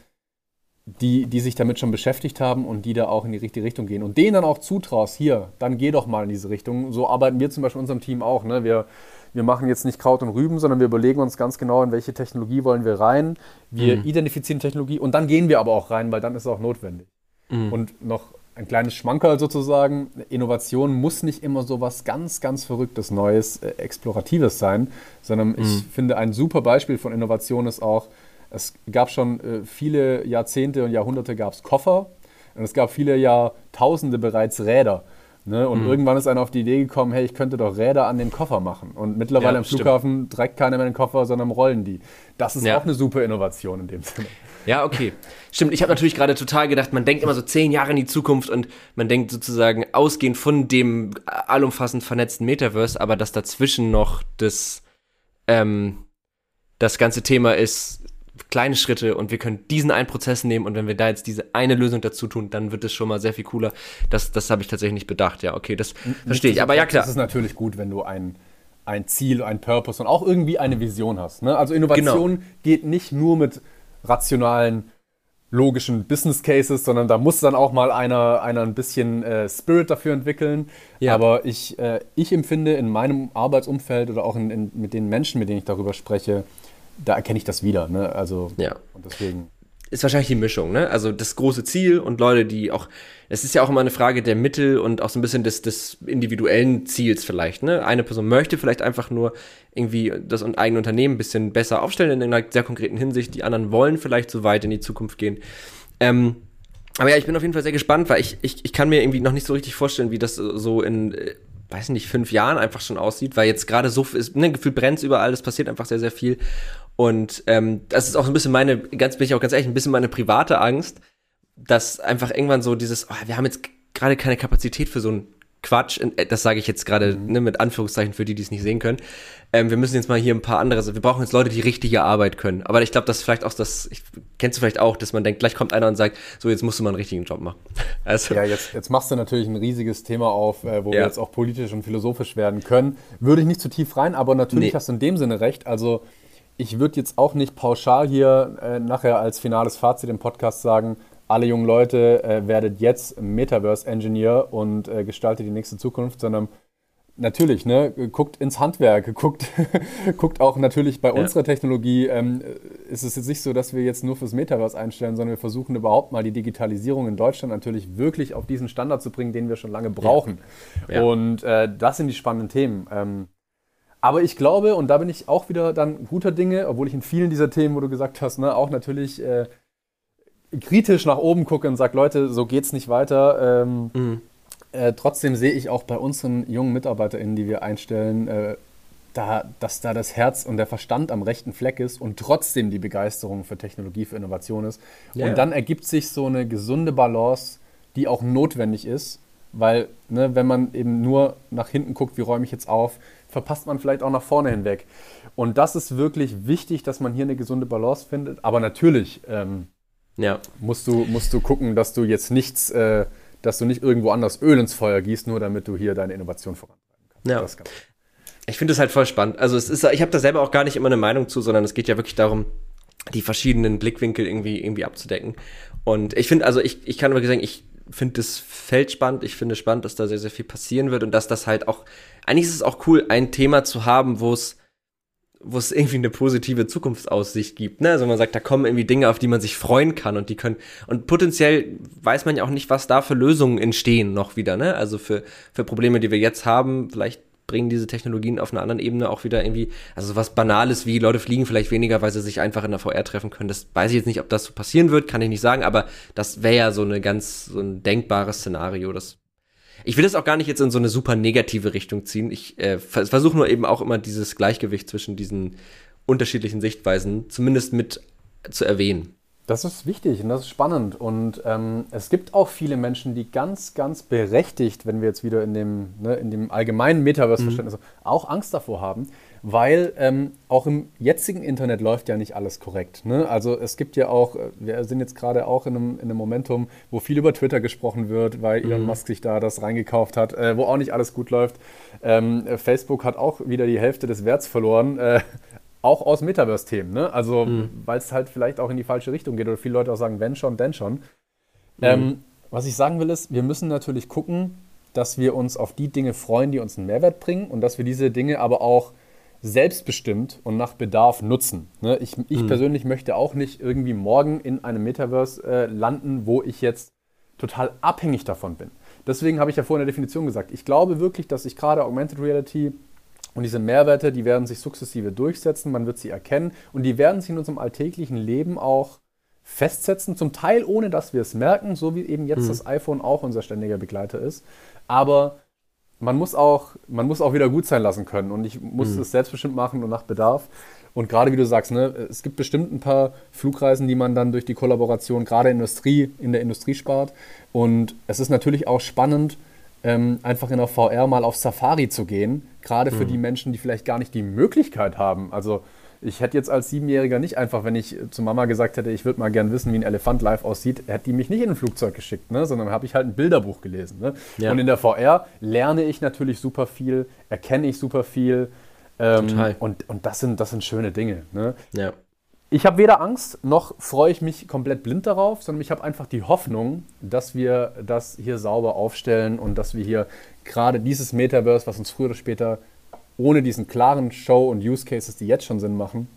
die, die sich damit schon beschäftigt haben und die da auch in die richtige Richtung gehen. Und denen dann auch zutraust, hier, dann geh doch mal in diese Richtung. So arbeiten wir zum Beispiel in unserem Team auch. Ne? Wir, wir machen jetzt nicht Kraut und Rüben, sondern wir überlegen uns ganz genau, in welche Technologie wollen wir rein. Wir mhm. identifizieren Technologie und dann gehen wir aber auch rein, weil dann ist es auch notwendig. Mhm. Und noch ein kleines Schmankerl sozusagen, Innovation muss nicht immer so was ganz, ganz Verrücktes, Neues, äh, Exploratives sein, sondern mhm. ich finde, ein super Beispiel von Innovation ist auch, es gab schon äh, viele Jahrzehnte und Jahrhunderte gab es Koffer und es gab viele Jahrtausende bereits Räder. Ne? Und mhm. irgendwann ist einer auf die Idee gekommen, hey, ich könnte doch Räder an den Koffer machen. Und mittlerweile ja, am Flughafen trägt keiner mehr den Koffer, sondern rollen die. Das ist ja. auch eine super Innovation in dem Sinne. Ja, okay. Stimmt, ich habe natürlich gerade total gedacht, man denkt immer so zehn Jahre in die Zukunft und man denkt sozusagen ausgehend von dem allumfassend vernetzten Metaverse, aber dass dazwischen noch das, ähm, das ganze Thema ist, kleine Schritte und wir können diesen einen Prozess nehmen und wenn wir da jetzt diese eine Lösung dazu tun, dann wird es schon mal sehr viel cooler. Das, das habe ich tatsächlich nicht bedacht. Ja, okay, das verstehe ich. Aber ja, klar. Das ist natürlich gut, wenn du ein, ein Ziel, ein Purpose und auch irgendwie eine Vision hast. Ne? Also Innovation genau. geht nicht nur mit rationalen, logischen Business Cases, sondern da muss dann auch mal einer, einer ein bisschen äh, Spirit dafür entwickeln. Ja. Aber ich, äh, ich empfinde in meinem Arbeitsumfeld oder auch in, in, mit den Menschen, mit denen ich darüber spreche, da erkenne ich das wieder. Ne? Also, ja. Und deswegen. Ist wahrscheinlich die Mischung, ne? Also das große Ziel und Leute, die auch, es ist ja auch immer eine Frage der Mittel und auch so ein bisschen des, des individuellen Ziels vielleicht, ne? Eine Person möchte vielleicht einfach nur irgendwie das eigene Unternehmen ein bisschen besser aufstellen in einer sehr konkreten Hinsicht. Die anderen wollen vielleicht so weit in die Zukunft gehen. Ähm, aber ja, ich bin auf jeden Fall sehr gespannt, weil ich, ich, ich kann mir irgendwie noch nicht so richtig vorstellen, wie das so in äh, weiß nicht, fünf Jahren einfach schon aussieht, weil jetzt gerade so ist, ne, Gefühl brennt überall, es passiert einfach sehr, sehr viel. Und ähm, das ist auch so ein bisschen meine, ganz bin ich auch ganz ehrlich, ein bisschen meine private Angst, dass einfach irgendwann so dieses, oh, wir haben jetzt gerade keine Kapazität für so ein Quatsch, äh, das sage ich jetzt gerade mhm. ne, mit Anführungszeichen für die, die es nicht sehen können. Ähm, wir müssen jetzt mal hier ein paar andere, wir brauchen jetzt Leute, die richtige Arbeit können. Aber ich glaube, das ist vielleicht auch das, ich, kennst du vielleicht auch, dass man denkt, gleich kommt einer und sagt, so jetzt musst du mal einen richtigen Job machen. Also. Ja, jetzt, jetzt machst du natürlich ein riesiges Thema auf, äh, wo ja. wir jetzt auch politisch und philosophisch werden können. Würde ich nicht zu tief rein, aber natürlich nee. hast du in dem Sinne recht. Also ich würde jetzt auch nicht pauschal hier äh, nachher als finales Fazit im Podcast sagen, alle jungen Leute äh, werdet jetzt Metaverse-Engineer und äh, gestaltet die nächste Zukunft, sondern natürlich, ne, guckt ins Handwerk, guckt, guckt auch natürlich bei ja. unserer Technologie, ähm, ist es jetzt nicht so, dass wir jetzt nur fürs Metaverse einstellen, sondern wir versuchen überhaupt mal die Digitalisierung in Deutschland natürlich wirklich auf diesen Standard zu bringen, den wir schon lange brauchen. Ja. Ja. Und äh, das sind die spannenden Themen. Ähm, aber ich glaube, und da bin ich auch wieder dann guter Dinge, obwohl ich in vielen dieser Themen, wo du gesagt hast, ne, auch natürlich äh, kritisch nach oben gucke und sage, Leute, so geht's nicht weiter. Ähm, mhm. äh, trotzdem sehe ich auch bei unseren jungen MitarbeiterInnen, die wir einstellen, äh, da, dass da das Herz und der Verstand am rechten Fleck ist und trotzdem die Begeisterung für Technologie, für Innovation ist. Yeah. Und dann ergibt sich so eine gesunde Balance, die auch notwendig ist, weil ne, wenn man eben nur nach hinten guckt, wie räume ich jetzt auf, verpasst man vielleicht auch nach vorne hinweg. Und das ist wirklich wichtig, dass man hier eine gesunde Balance findet. Aber natürlich ähm, ja. musst, du, musst du gucken, dass du jetzt nichts, äh, dass du nicht irgendwo anders Öl ins Feuer gießt, nur damit du hier deine Innovation vorantreiben kannst. Ja. ich finde es halt voll spannend. Also es ist, ich habe da selber auch gar nicht immer eine Meinung zu, sondern es geht ja wirklich darum, die verschiedenen Blickwinkel irgendwie, irgendwie abzudecken. Und ich finde, also ich, ich kann aber sagen, ich finde das Feld spannend. Ich finde spannend, dass da sehr, sehr viel passieren wird und dass das halt auch, eigentlich ist es auch cool, ein Thema zu haben, wo es wo es irgendwie eine positive Zukunftsaussicht gibt. Ne? Also man sagt, da kommen irgendwie Dinge, auf die man sich freuen kann und die können. Und potenziell weiß man ja auch nicht, was da für Lösungen entstehen noch wieder. Ne? Also für, für Probleme, die wir jetzt haben, vielleicht bringen diese Technologien auf einer anderen Ebene auch wieder irgendwie, also was Banales wie Leute fliegen vielleicht weniger, weil sie sich einfach in der VR treffen können. Das weiß ich jetzt nicht, ob das so passieren wird, kann ich nicht sagen, aber das wäre ja so eine ganz, so ein denkbares Szenario. Das ich will das auch gar nicht jetzt in so eine super negative Richtung ziehen. Ich äh, versuche nur eben auch immer dieses Gleichgewicht zwischen diesen unterschiedlichen Sichtweisen zumindest mit zu erwähnen. Das ist wichtig und das ist spannend. Und ähm, es gibt auch viele Menschen, die ganz, ganz berechtigt, wenn wir jetzt wieder in dem, ne, in dem allgemeinen Metaverse-Verständnis mhm. auch Angst davor haben, weil ähm, auch im jetzigen Internet läuft ja nicht alles korrekt. Ne? Also es gibt ja auch, äh, wir sind jetzt gerade auch in einem, in einem Momentum, wo viel über Twitter gesprochen wird, weil Elon mhm. Musk sich da das reingekauft hat, äh, wo auch nicht alles gut läuft. Ähm, Facebook hat auch wieder die Hälfte des Werts verloren. Äh, auch aus Metaverse-Themen, ne? Also, mhm. weil es halt vielleicht auch in die falsche Richtung geht oder viele Leute auch sagen, wenn schon, denn schon. Mhm. Ähm, was ich sagen will, ist, wir müssen natürlich gucken, dass wir uns auf die Dinge freuen, die uns einen Mehrwert bringen und dass wir diese Dinge aber auch selbstbestimmt und nach Bedarf nutzen. Ne? Ich, ich mhm. persönlich möchte auch nicht irgendwie morgen in einem Metaverse äh, landen, wo ich jetzt total abhängig davon bin. Deswegen habe ich ja vorhin in der Definition gesagt, ich glaube wirklich, dass ich gerade Augmented Reality und diese Mehrwerte, die werden sich sukzessive durchsetzen, man wird sie erkennen und die werden sich in unserem alltäglichen Leben auch festsetzen, zum Teil ohne dass wir es merken, so wie eben jetzt mhm. das iPhone auch unser ständiger Begleiter ist. Aber man muss auch, man muss auch wieder gut sein lassen können. Und ich muss mhm. es selbstbestimmt machen und nach Bedarf. Und gerade wie du sagst, ne, es gibt bestimmt ein paar Flugreisen, die man dann durch die Kollaboration gerade Industrie, in der Industrie spart. Und es ist natürlich auch spannend, ähm, einfach in der VR mal auf Safari zu gehen, gerade für mhm. die Menschen, die vielleicht gar nicht die Möglichkeit haben. Also ich hätte jetzt als Siebenjähriger nicht einfach, wenn ich zu Mama gesagt hätte, ich würde mal gern wissen, wie ein Elefant live aussieht, hätte die mich nicht in ein Flugzeug geschickt, ne? sondern habe ich halt ein Bilderbuch gelesen. Ne? Ja. Und in der VR lerne ich natürlich super viel, erkenne ich super viel. Ähm, Total. Und, und das, sind, das sind schöne Dinge. Ne? Ja. Ich habe weder Angst, noch freue ich mich komplett blind darauf, sondern ich habe einfach die Hoffnung, dass wir das hier sauber aufstellen und dass wir hier gerade dieses Metaverse, was uns früher oder später ohne diesen klaren Show- und Use Cases, die jetzt schon Sinn machen,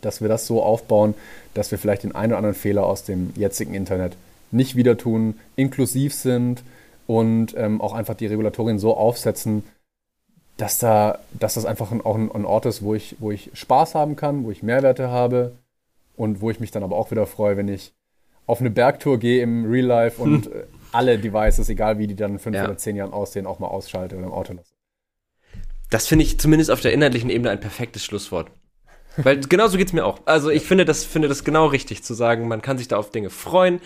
dass wir das so aufbauen, dass wir vielleicht den einen oder anderen Fehler aus dem jetzigen Internet nicht wieder tun, inklusiv sind und ähm, auch einfach die Regulatorien so aufsetzen, dass, da, dass das einfach auch ein, ein, Ort ist, wo ich, wo ich Spaß haben kann, wo ich Mehrwerte habe und wo ich mich dann aber auch wieder freue, wenn ich auf eine Bergtour gehe im Real Life und hm. alle Devices, egal wie die dann in fünf ja. oder zehn Jahren aussehen, auch mal ausschalte oder im Auto lasse. Das finde ich zumindest auf der inhaltlichen Ebene ein perfektes Schlusswort. Weil genauso geht es mir auch. Also ich finde das, finde das genau richtig zu sagen, man kann sich da auf Dinge freuen.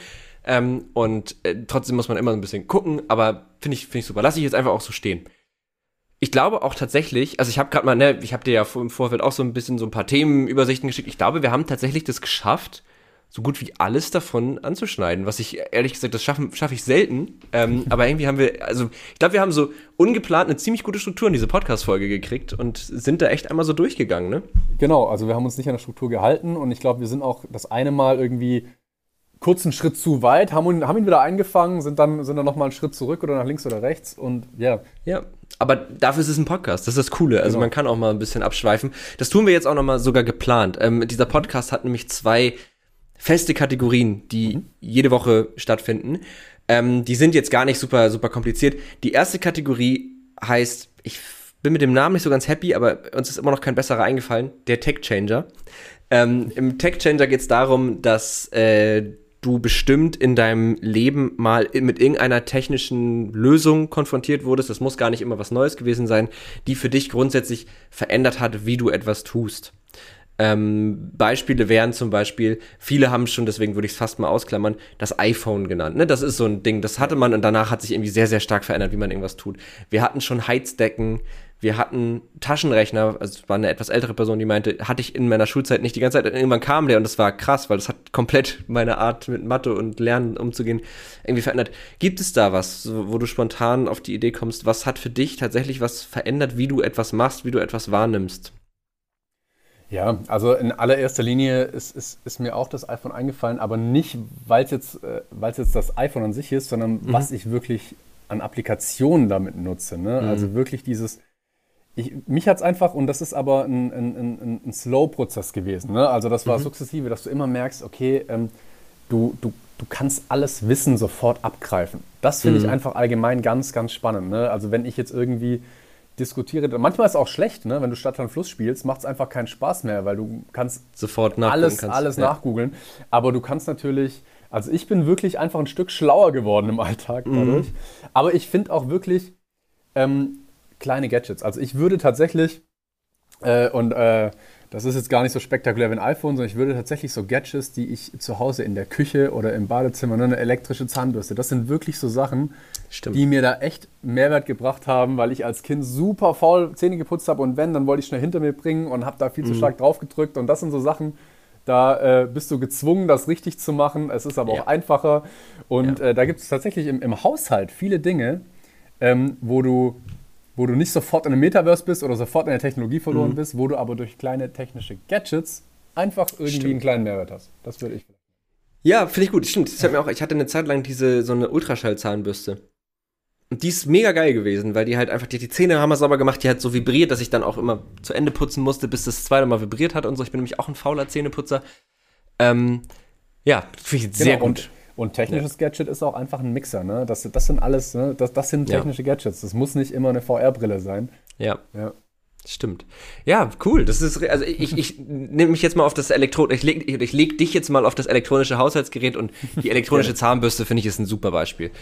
Ähm, und äh, trotzdem muss man immer ein bisschen gucken, aber finde ich, finde ich super. Lass ich jetzt einfach auch so stehen. Ich glaube auch tatsächlich, also ich habe gerade mal, ne, ich habe dir ja im Vorfeld auch so ein bisschen so ein paar Themenübersichten geschickt. Ich glaube, wir haben tatsächlich das geschafft, so gut wie alles davon anzuschneiden, was ich ehrlich gesagt, das schaffe schaff ich selten. Ähm, aber irgendwie haben wir, also ich glaube, wir haben so ungeplant eine ziemlich gute Struktur in diese Podcast-Folge gekriegt und sind da echt einmal so durchgegangen, ne? Genau, also wir haben uns nicht an der Struktur gehalten und ich glaube, wir sind auch das eine Mal irgendwie kurzen Schritt zu weit, haben ihn, haben ihn wieder eingefangen, sind dann, sind dann nochmal einen Schritt zurück oder nach links oder rechts und ja. Ja, aber dafür ist es ein Podcast, das ist das Coole. Also genau. man kann auch mal ein bisschen abschweifen. Das tun wir jetzt auch nochmal sogar geplant. Ähm, dieser Podcast hat nämlich zwei feste Kategorien, die mhm. jede Woche stattfinden. Ähm, die sind jetzt gar nicht super, super kompliziert. Die erste Kategorie heißt, ich bin mit dem Namen nicht so ganz happy, aber uns ist immer noch kein besserer eingefallen, der Tech Changer. Ähm, Im Tech Changer geht es darum, dass äh, du bestimmt in deinem Leben mal mit irgendeiner technischen Lösung konfrontiert wurdest. Das muss gar nicht immer was Neues gewesen sein, die für dich grundsätzlich verändert hat, wie du etwas tust. Ähm, Beispiele wären zum Beispiel, viele haben schon, deswegen würde ich es fast mal ausklammern, das iPhone genannt. Ne? Das ist so ein Ding, das hatte man und danach hat sich irgendwie sehr, sehr stark verändert, wie man irgendwas tut. Wir hatten schon Heizdecken, wir hatten Taschenrechner, also es war eine etwas ältere Person, die meinte, hatte ich in meiner Schulzeit nicht die ganze Zeit. Irgendwann kam der und das war krass, weil das hat komplett meine Art mit Mathe und Lernen umzugehen irgendwie verändert. Gibt es da was, wo du spontan auf die Idee kommst, was hat für dich tatsächlich was verändert, wie du etwas machst, wie du etwas wahrnimmst? Ja, also in allererster Linie ist, ist, ist mir auch das iPhone eingefallen, aber nicht, weil es jetzt, äh, jetzt das iPhone an sich ist, sondern mhm. was ich wirklich an Applikationen damit nutze. Ne? Mhm. Also wirklich dieses, ich, mich hat es einfach, und das ist aber ein, ein, ein, ein Slow-Prozess gewesen. Ne? Also das war mhm. sukzessive, dass du immer merkst, okay, ähm, du, du, du kannst alles Wissen sofort abgreifen. Das finde mhm. ich einfach allgemein ganz, ganz spannend. Ne? Also wenn ich jetzt irgendwie diskutiere, manchmal ist es auch schlecht, ne? wenn du Stadt, Land, Fluss spielst, macht es einfach keinen Spaß mehr, weil du kannst sofort alles, kannst, alles ja. nachgoogeln. Aber du kannst natürlich, also ich bin wirklich einfach ein Stück schlauer geworden im Alltag mhm. dadurch. Mhm. Aber ich finde auch wirklich ähm, kleine Gadgets. Also ich würde tatsächlich, äh, und äh, das ist jetzt gar nicht so spektakulär wie ein iPhone, sondern ich würde tatsächlich so Gadgets, die ich zu Hause in der Küche oder im Badezimmer, ne, eine elektrische Zahnbürste, das sind wirklich so Sachen, Stimmt. die mir da echt Mehrwert gebracht haben, weil ich als Kind super faul Zähne geputzt habe und wenn, dann wollte ich schnell hinter mir bringen und habe da viel mhm. zu stark drauf gedrückt und das sind so Sachen, da äh, bist du gezwungen, das richtig zu machen. Es ist aber ja. auch einfacher. Und ja. äh, da gibt es tatsächlich im, im, Haushalt viele Dinge, ähm, wo du wo du nicht sofort in einem Metaverse bist oder sofort in der Technologie verloren mhm. bist, wo du aber durch kleine technische Gadgets einfach irgendwie Stimmt. einen kleinen Mehrwert hast. Das würde ich. Ja, finde ich gut. Stimmt. Das hat mir auch, ich hatte eine Zeit lang diese, so eine Ultraschallzahnbürste. Und die ist mega geil gewesen, weil die halt einfach, die, die Zähne haben wir sauber gemacht, die hat so vibriert, dass ich dann auch immer zu Ende putzen musste, bis das zweite Mal vibriert hat und so. Ich bin nämlich auch ein fauler Zähneputzer. Ähm, ja, finde ich genau, sehr gut. Und technisches ja. Gadget ist auch einfach ein Mixer. Ne? Das, das sind alles, ne? das, das sind technische ja. Gadgets. Das muss nicht immer eine VR-Brille sein. Ja. ja. Stimmt. Ja, cool. Das ist, also ich, ich nehme mich jetzt mal auf das Elektron, ich leg, ich leg dich jetzt mal auf das elektronische Haushaltsgerät und die elektronische Zahnbürste finde ich ist ein super Beispiel.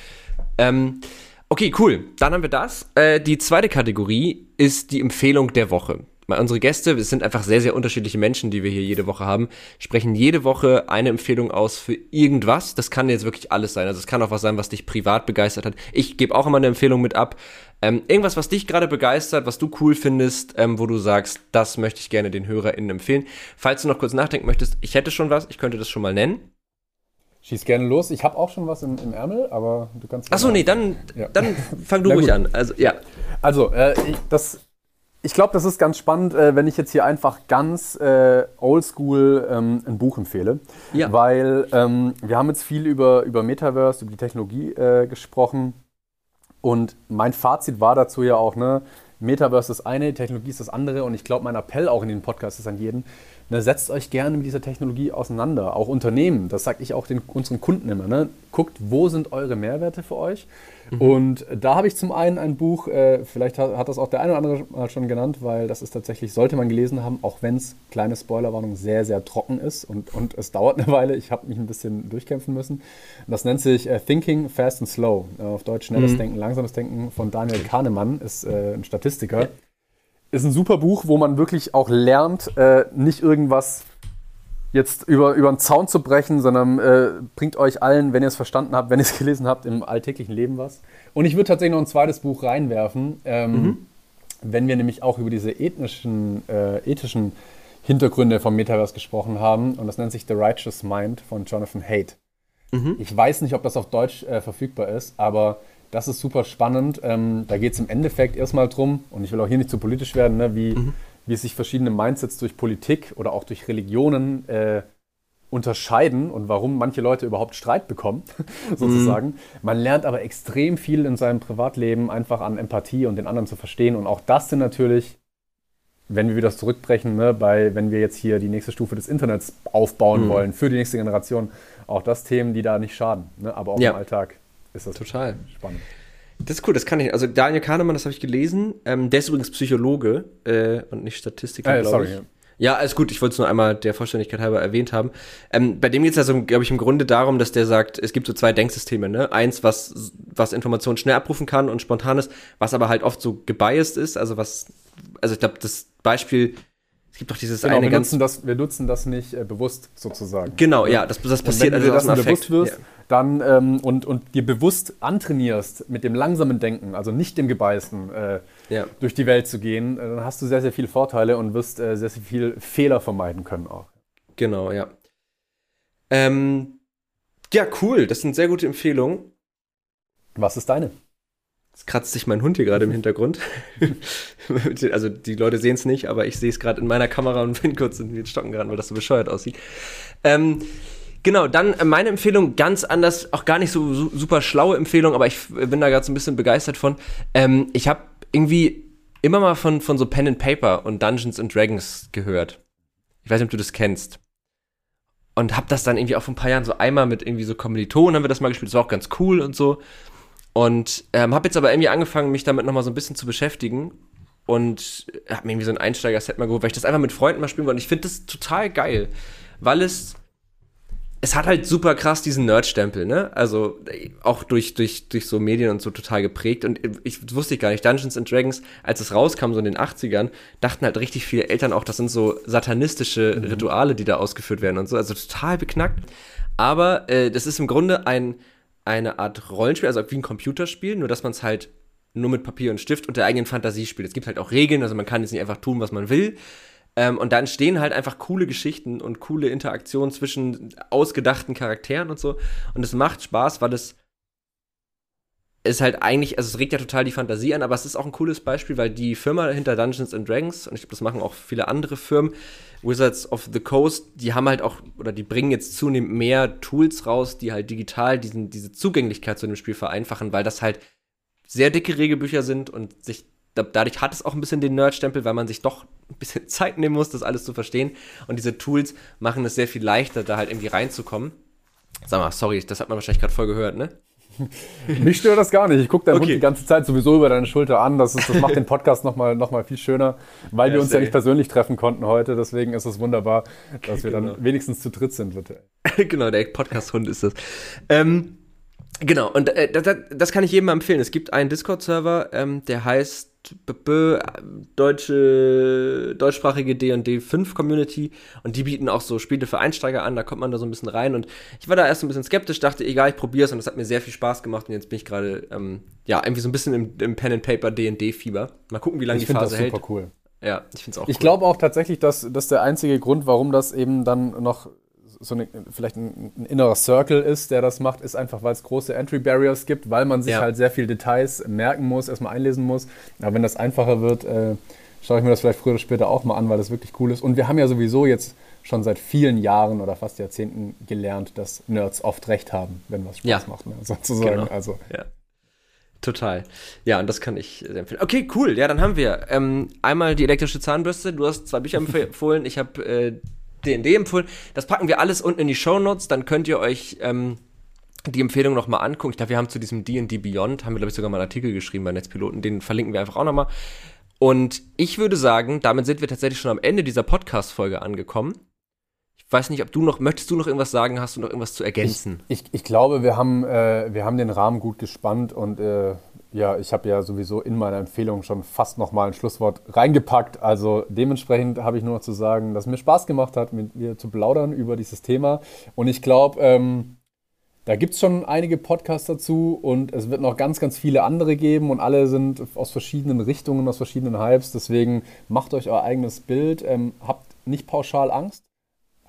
Ähm, okay, cool. Dann haben wir das. Äh, die zweite Kategorie ist die Empfehlung der Woche unsere Gäste, es sind einfach sehr, sehr unterschiedliche Menschen, die wir hier jede Woche haben, sprechen jede Woche eine Empfehlung aus für irgendwas. Das kann jetzt wirklich alles sein. Also es kann auch was sein, was dich privat begeistert hat. Ich gebe auch immer eine Empfehlung mit ab. Ähm, irgendwas, was dich gerade begeistert, was du cool findest, ähm, wo du sagst, das möchte ich gerne den HörerInnen empfehlen. Falls du noch kurz nachdenken möchtest, ich hätte schon was, ich könnte das schon mal nennen. Schieß gerne los. Ich habe auch schon was im, im, Ärmel, aber du kannst. Achso, nee, dann, ja. dann fang du ruhig an. Also, ja. Also, äh, ich, das ich glaube, das ist ganz spannend, äh, wenn ich jetzt hier einfach ganz äh, oldschool ähm, ein Buch empfehle. Ja. Weil ähm, wir haben jetzt viel über, über Metaverse, über die Technologie äh, gesprochen. Und mein Fazit war dazu ja auch, ne, Metaverse ist eine, Technologie ist das andere. Und ich glaube, mein Appell auch in den Podcast ist an jeden, ne, setzt euch gerne mit dieser Technologie auseinander. Auch Unternehmen, das sage ich auch den, unseren Kunden immer. Ne? Guckt, wo sind eure Mehrwerte für euch? Mhm. Und da habe ich zum einen ein Buch, äh, vielleicht hat, hat, das auch der eine oder andere mal schon genannt, weil das ist tatsächlich, sollte man gelesen haben, auch wenn es, kleine Spoilerwarnung, sehr, sehr trocken ist und, und es dauert eine Weile. Ich habe mich ein bisschen durchkämpfen müssen. Das nennt sich äh, Thinking Fast and Slow. Äh, auf Deutsch schnelles mhm. Denken, langsames Denken von Daniel Kahnemann, ist äh, ein Statistiker. Ist ein super Buch, wo man wirklich auch lernt, äh, nicht irgendwas jetzt über, über einen Zaun zu brechen, sondern äh, bringt euch allen, wenn ihr es verstanden habt, wenn ihr es gelesen habt, im alltäglichen Leben was. Und ich würde tatsächlich noch ein zweites Buch reinwerfen, ähm, mhm. wenn wir nämlich auch über diese ethnischen, äh, ethischen Hintergründe vom Metaverse gesprochen haben. Und das nennt sich The Righteous Mind von Jonathan Haidt. Mhm. Ich weiß nicht, ob das auf Deutsch äh, verfügbar ist, aber das ist super spannend. Ähm, da geht es im Endeffekt erstmal drum, und ich will auch hier nicht zu politisch werden, ne, wie, mhm. wie sich verschiedene Mindsets durch Politik oder auch durch Religionen äh, unterscheiden und warum manche Leute überhaupt Streit bekommen, sozusagen. Mhm. Man lernt aber extrem viel in seinem Privatleben einfach an Empathie und den anderen zu verstehen. Und auch das sind natürlich, wenn wir wieder zurückbrechen, ne, bei, wenn wir jetzt hier die nächste Stufe des Internets aufbauen mhm. wollen für die nächste Generation, auch das Themen, die da nicht schaden. Ne, aber auch ja. im Alltag ist das total spannend. Das ist cool, das kann ich. Also Daniel Kahnemann, das habe ich gelesen. Ähm, der ist übrigens Psychologe äh, und nicht Statistiker, äh, glaube ich. Ja. Ja, alles gut. Ich wollte es nur einmal der Vollständigkeit halber erwähnt haben. Ähm, bei dem geht es also, glaube ich, im Grunde darum, dass der sagt, es gibt so zwei Denksysteme. Ne? Eins, was, was Informationen schnell abrufen kann und spontan ist, was aber halt oft so gebiased ist. Also was, also ich glaube, das Beispiel, gibt doch dieses genau, eine wir ganz... Nutzen das, wir nutzen das nicht äh, bewusst sozusagen. Genau, ja, das, das passiert und wenn also du das bewusst wirst, ja dann ähm, und, und dir bewusst antrainierst, mit dem langsamen Denken, also nicht dem Gebeisten, äh, ja. durch die Welt zu gehen, äh, dann hast du sehr, sehr viele Vorteile und wirst äh, sehr, sehr viel Fehler vermeiden können auch. Genau, ja. Ähm, ja, cool. Das sind sehr gute Empfehlungen. Was ist deine? Jetzt kratzt sich mein Hund hier gerade im Hintergrund. also die Leute sehen es nicht, aber ich sehe es gerade in meiner Kamera und bin kurz in den Stocken gerannt, weil das so bescheuert aussieht. Ähm, Genau, dann äh, meine Empfehlung ganz anders, auch gar nicht so, so super schlaue Empfehlung, aber ich bin da gerade so ein bisschen begeistert von. Ähm, ich habe irgendwie immer mal von, von so Pen and Paper und Dungeons and Dragons gehört. Ich weiß nicht, ob du das kennst. Und hab das dann irgendwie auch vor ein paar Jahren so einmal mit irgendwie so Kommilitonen haben wir das mal gespielt. Das war auch ganz cool und so. Und ähm, habe jetzt aber irgendwie angefangen, mich damit nochmal so ein bisschen zu beschäftigen. Und habe mir irgendwie so ein Einsteiger-Set mal geholt, weil ich das einfach mit Freunden mal spielen wollte. Und ich finde das total geil, weil es es hat halt super krass diesen Nerd-Stempel, ne? Also auch durch, durch, durch so Medien und so total geprägt. Und ich wusste ich gar nicht, Dungeons and Dragons, als es rauskam, so in den 80ern, dachten halt richtig viele Eltern auch, das sind so satanistische mhm. Rituale, die da ausgeführt werden und so. Also total beknackt. Aber äh, das ist im Grunde ein, eine Art Rollenspiel, also wie ein Computerspiel, nur dass man es halt nur mit Papier und Stift und der eigenen Fantasie spielt. Es gibt halt auch Regeln, also man kann jetzt nicht einfach tun, was man will. Ähm, und da entstehen halt einfach coole Geschichten und coole Interaktionen zwischen ausgedachten Charakteren und so. Und es macht Spaß, weil es ist halt eigentlich, also es regt ja total die Fantasie an, aber es ist auch ein cooles Beispiel, weil die Firma hinter Dungeons and Dragons, und ich glaube, das machen auch viele andere Firmen, Wizards of the Coast, die haben halt auch, oder die bringen jetzt zunehmend mehr Tools raus, die halt digital diesen, diese Zugänglichkeit zu dem Spiel vereinfachen, weil das halt sehr dicke Regelbücher sind und sich dadurch hat es auch ein bisschen den Nerd-Stempel, weil man sich doch ein bisschen Zeit nehmen muss, das alles zu verstehen. Und diese Tools machen es sehr viel leichter, da halt irgendwie reinzukommen. Sag mal, sorry, das hat man wahrscheinlich gerade voll gehört, ne? Mich stört das gar nicht. Ich gucke deinen okay. Hund die ganze Zeit sowieso über deine Schulter an. Das, ist, das macht den Podcast nochmal noch mal viel schöner, weil ja, wir uns ja nicht persönlich treffen konnten heute. Deswegen ist es wunderbar, dass wir genau. dann wenigstens zu dritt sind, bitte. genau, der Podcast-Hund ist das. Ähm, genau, und äh, das, das, kann ich jedem empfehlen. Es gibt einen Discord-Server, ähm, der heißt deutsche, deutschsprachige D&D 5 Community und die bieten auch so Spiele für Einsteiger an, da kommt man da so ein bisschen rein und ich war da erst ein bisschen skeptisch, dachte, egal, ich probiere es und das hat mir sehr viel Spaß gemacht und jetzt bin ich gerade, ähm, ja, irgendwie so ein bisschen im, im Pen and Paper D&D Fieber. Mal gucken, wie lange die Phase hält. Ich finde das super cool. Ja, ich finde es auch Ich cool. glaube auch tatsächlich, dass das der einzige Grund, warum das eben dann noch so eine, vielleicht ein, ein, innerer Circle ist, der das macht, ist einfach, weil es große Entry Barriers gibt, weil man sich ja. halt sehr viel Details merken muss, erstmal einlesen muss. Aber wenn das einfacher wird, äh, schaue ich mir das vielleicht früher oder später auch mal an, weil das wirklich cool ist. Und wir haben ja sowieso jetzt schon seit vielen Jahren oder fast Jahrzehnten gelernt, dass Nerds oft recht haben, wenn was Spaß ja. macht, ne? sozusagen. Genau. Also. Ja. Total. Ja, und das kann ich sehr empfehlen. Okay, cool. Ja, dann haben wir ähm, einmal die elektrische Zahnbürste. Du hast zwei Bücher empfohlen. Ich habe äh, D&D empfohlen. Das packen wir alles unten in die Show Notes. Dann könnt ihr euch ähm, die Empfehlung nochmal angucken. Ich glaube, wir haben zu diesem D&D Beyond, haben wir, glaube ich, sogar mal einen Artikel geschrieben bei Netzpiloten. Den verlinken wir einfach auch nochmal. Und ich würde sagen, damit sind wir tatsächlich schon am Ende dieser Podcast-Folge angekommen. Ich weiß nicht, ob du noch, möchtest du noch irgendwas sagen? Hast du noch irgendwas zu ergänzen? Ich, ich, ich glaube, wir haben, äh, wir haben den Rahmen gut gespannt und äh, ja, ich habe ja sowieso in meiner Empfehlung schon fast nochmal ein Schlusswort reingepackt. Also dementsprechend habe ich nur noch zu sagen, dass es mir Spaß gemacht hat, mit dir zu plaudern über dieses Thema. Und ich glaube, ähm, da gibt es schon einige Podcasts dazu und es wird noch ganz, ganz viele andere geben und alle sind aus verschiedenen Richtungen, aus verschiedenen Hypes. Deswegen macht euch euer eigenes Bild, ähm, habt nicht pauschal Angst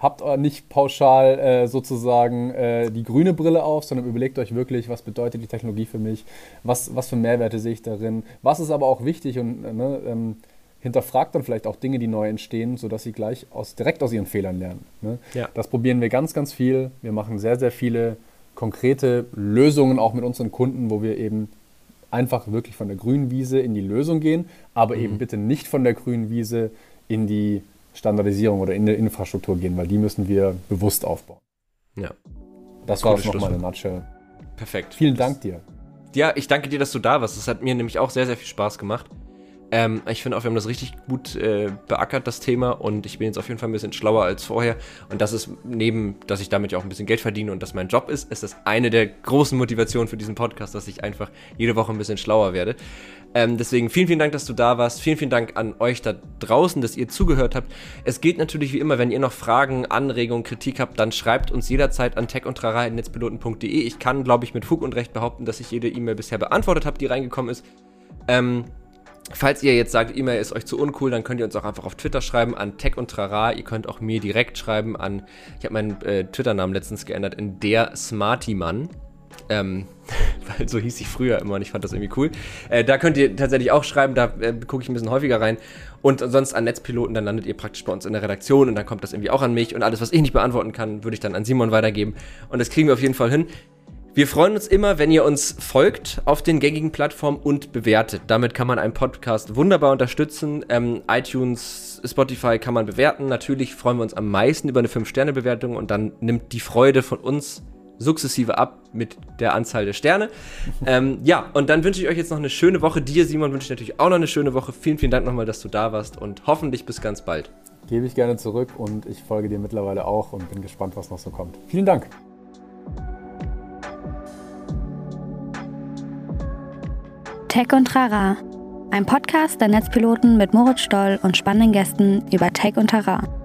habt nicht pauschal äh, sozusagen äh, die grüne Brille auf, sondern überlegt euch wirklich, was bedeutet die Technologie für mich, was, was für Mehrwerte sehe ich darin, was ist aber auch wichtig und äh, ne, ähm, hinterfragt dann vielleicht auch Dinge, die neu entstehen, sodass sie gleich aus, direkt aus ihren Fehlern lernen. Ne? Ja. Das probieren wir ganz, ganz viel. Wir machen sehr, sehr viele konkrete Lösungen auch mit unseren Kunden, wo wir eben einfach wirklich von der grünen Wiese in die Lösung gehen, aber mhm. eben bitte nicht von der grünen Wiese in die Standardisierung oder in die Infrastruktur gehen, weil die müssen wir bewusst aufbauen. Ja. Das war es nochmal in Nutshell. Perfekt. Vielen Dank dir. Ja, ich danke dir, dass du da warst. Das hat mir nämlich auch sehr, sehr viel Spaß gemacht. Ähm, ich finde auch, wir haben das richtig gut äh, beackert, das Thema. Und ich bin jetzt auf jeden Fall ein bisschen schlauer als vorher. Und das ist neben, dass ich damit ja auch ein bisschen Geld verdiene und das mein Job ist, ist das eine der großen Motivationen für diesen Podcast, dass ich einfach jede Woche ein bisschen schlauer werde. Ähm, deswegen vielen, vielen Dank, dass du da warst. Vielen, vielen Dank an euch da draußen, dass ihr zugehört habt. Es geht natürlich wie immer, wenn ihr noch Fragen, Anregungen, Kritik habt, dann schreibt uns jederzeit an techundtrara.netzpiloten.de. Ich kann, glaube ich, mit Fug und Recht behaupten, dass ich jede E-Mail bisher beantwortet habe, die reingekommen ist. Ähm, Falls ihr jetzt sagt, E-Mail ist euch zu uncool, dann könnt ihr uns auch einfach auf Twitter schreiben an Tech und Trara. Ihr könnt auch mir direkt schreiben an, ich habe meinen äh, Twitter-Namen letztens geändert in der Smarty-Mann. Ähm, weil so hieß ich früher immer und ich fand das irgendwie cool. Äh, da könnt ihr tatsächlich auch schreiben, da äh, gucke ich ein bisschen häufiger rein. Und sonst an Netzpiloten, dann landet ihr praktisch bei uns in der Redaktion und dann kommt das irgendwie auch an mich und alles, was ich nicht beantworten kann, würde ich dann an Simon weitergeben. Und das kriegen wir auf jeden Fall hin. Wir freuen uns immer, wenn ihr uns folgt auf den gängigen Plattformen und bewertet. Damit kann man einen Podcast wunderbar unterstützen. Ähm, iTunes, Spotify kann man bewerten. Natürlich freuen wir uns am meisten über eine 5-Sterne-Bewertung und dann nimmt die Freude von uns sukzessive ab mit der Anzahl der Sterne. ähm, ja, und dann wünsche ich euch jetzt noch eine schöne Woche. Dir, Simon, wünsche ich natürlich auch noch eine schöne Woche. Vielen, vielen Dank nochmal, dass du da warst und hoffentlich bis ganz bald. Gebe ich gerne zurück und ich folge dir mittlerweile auch und bin gespannt, was noch so kommt. Vielen Dank. Tech und Trara, ein Podcast der Netzpiloten mit Moritz Stoll und spannenden Gästen über Tech und Trara.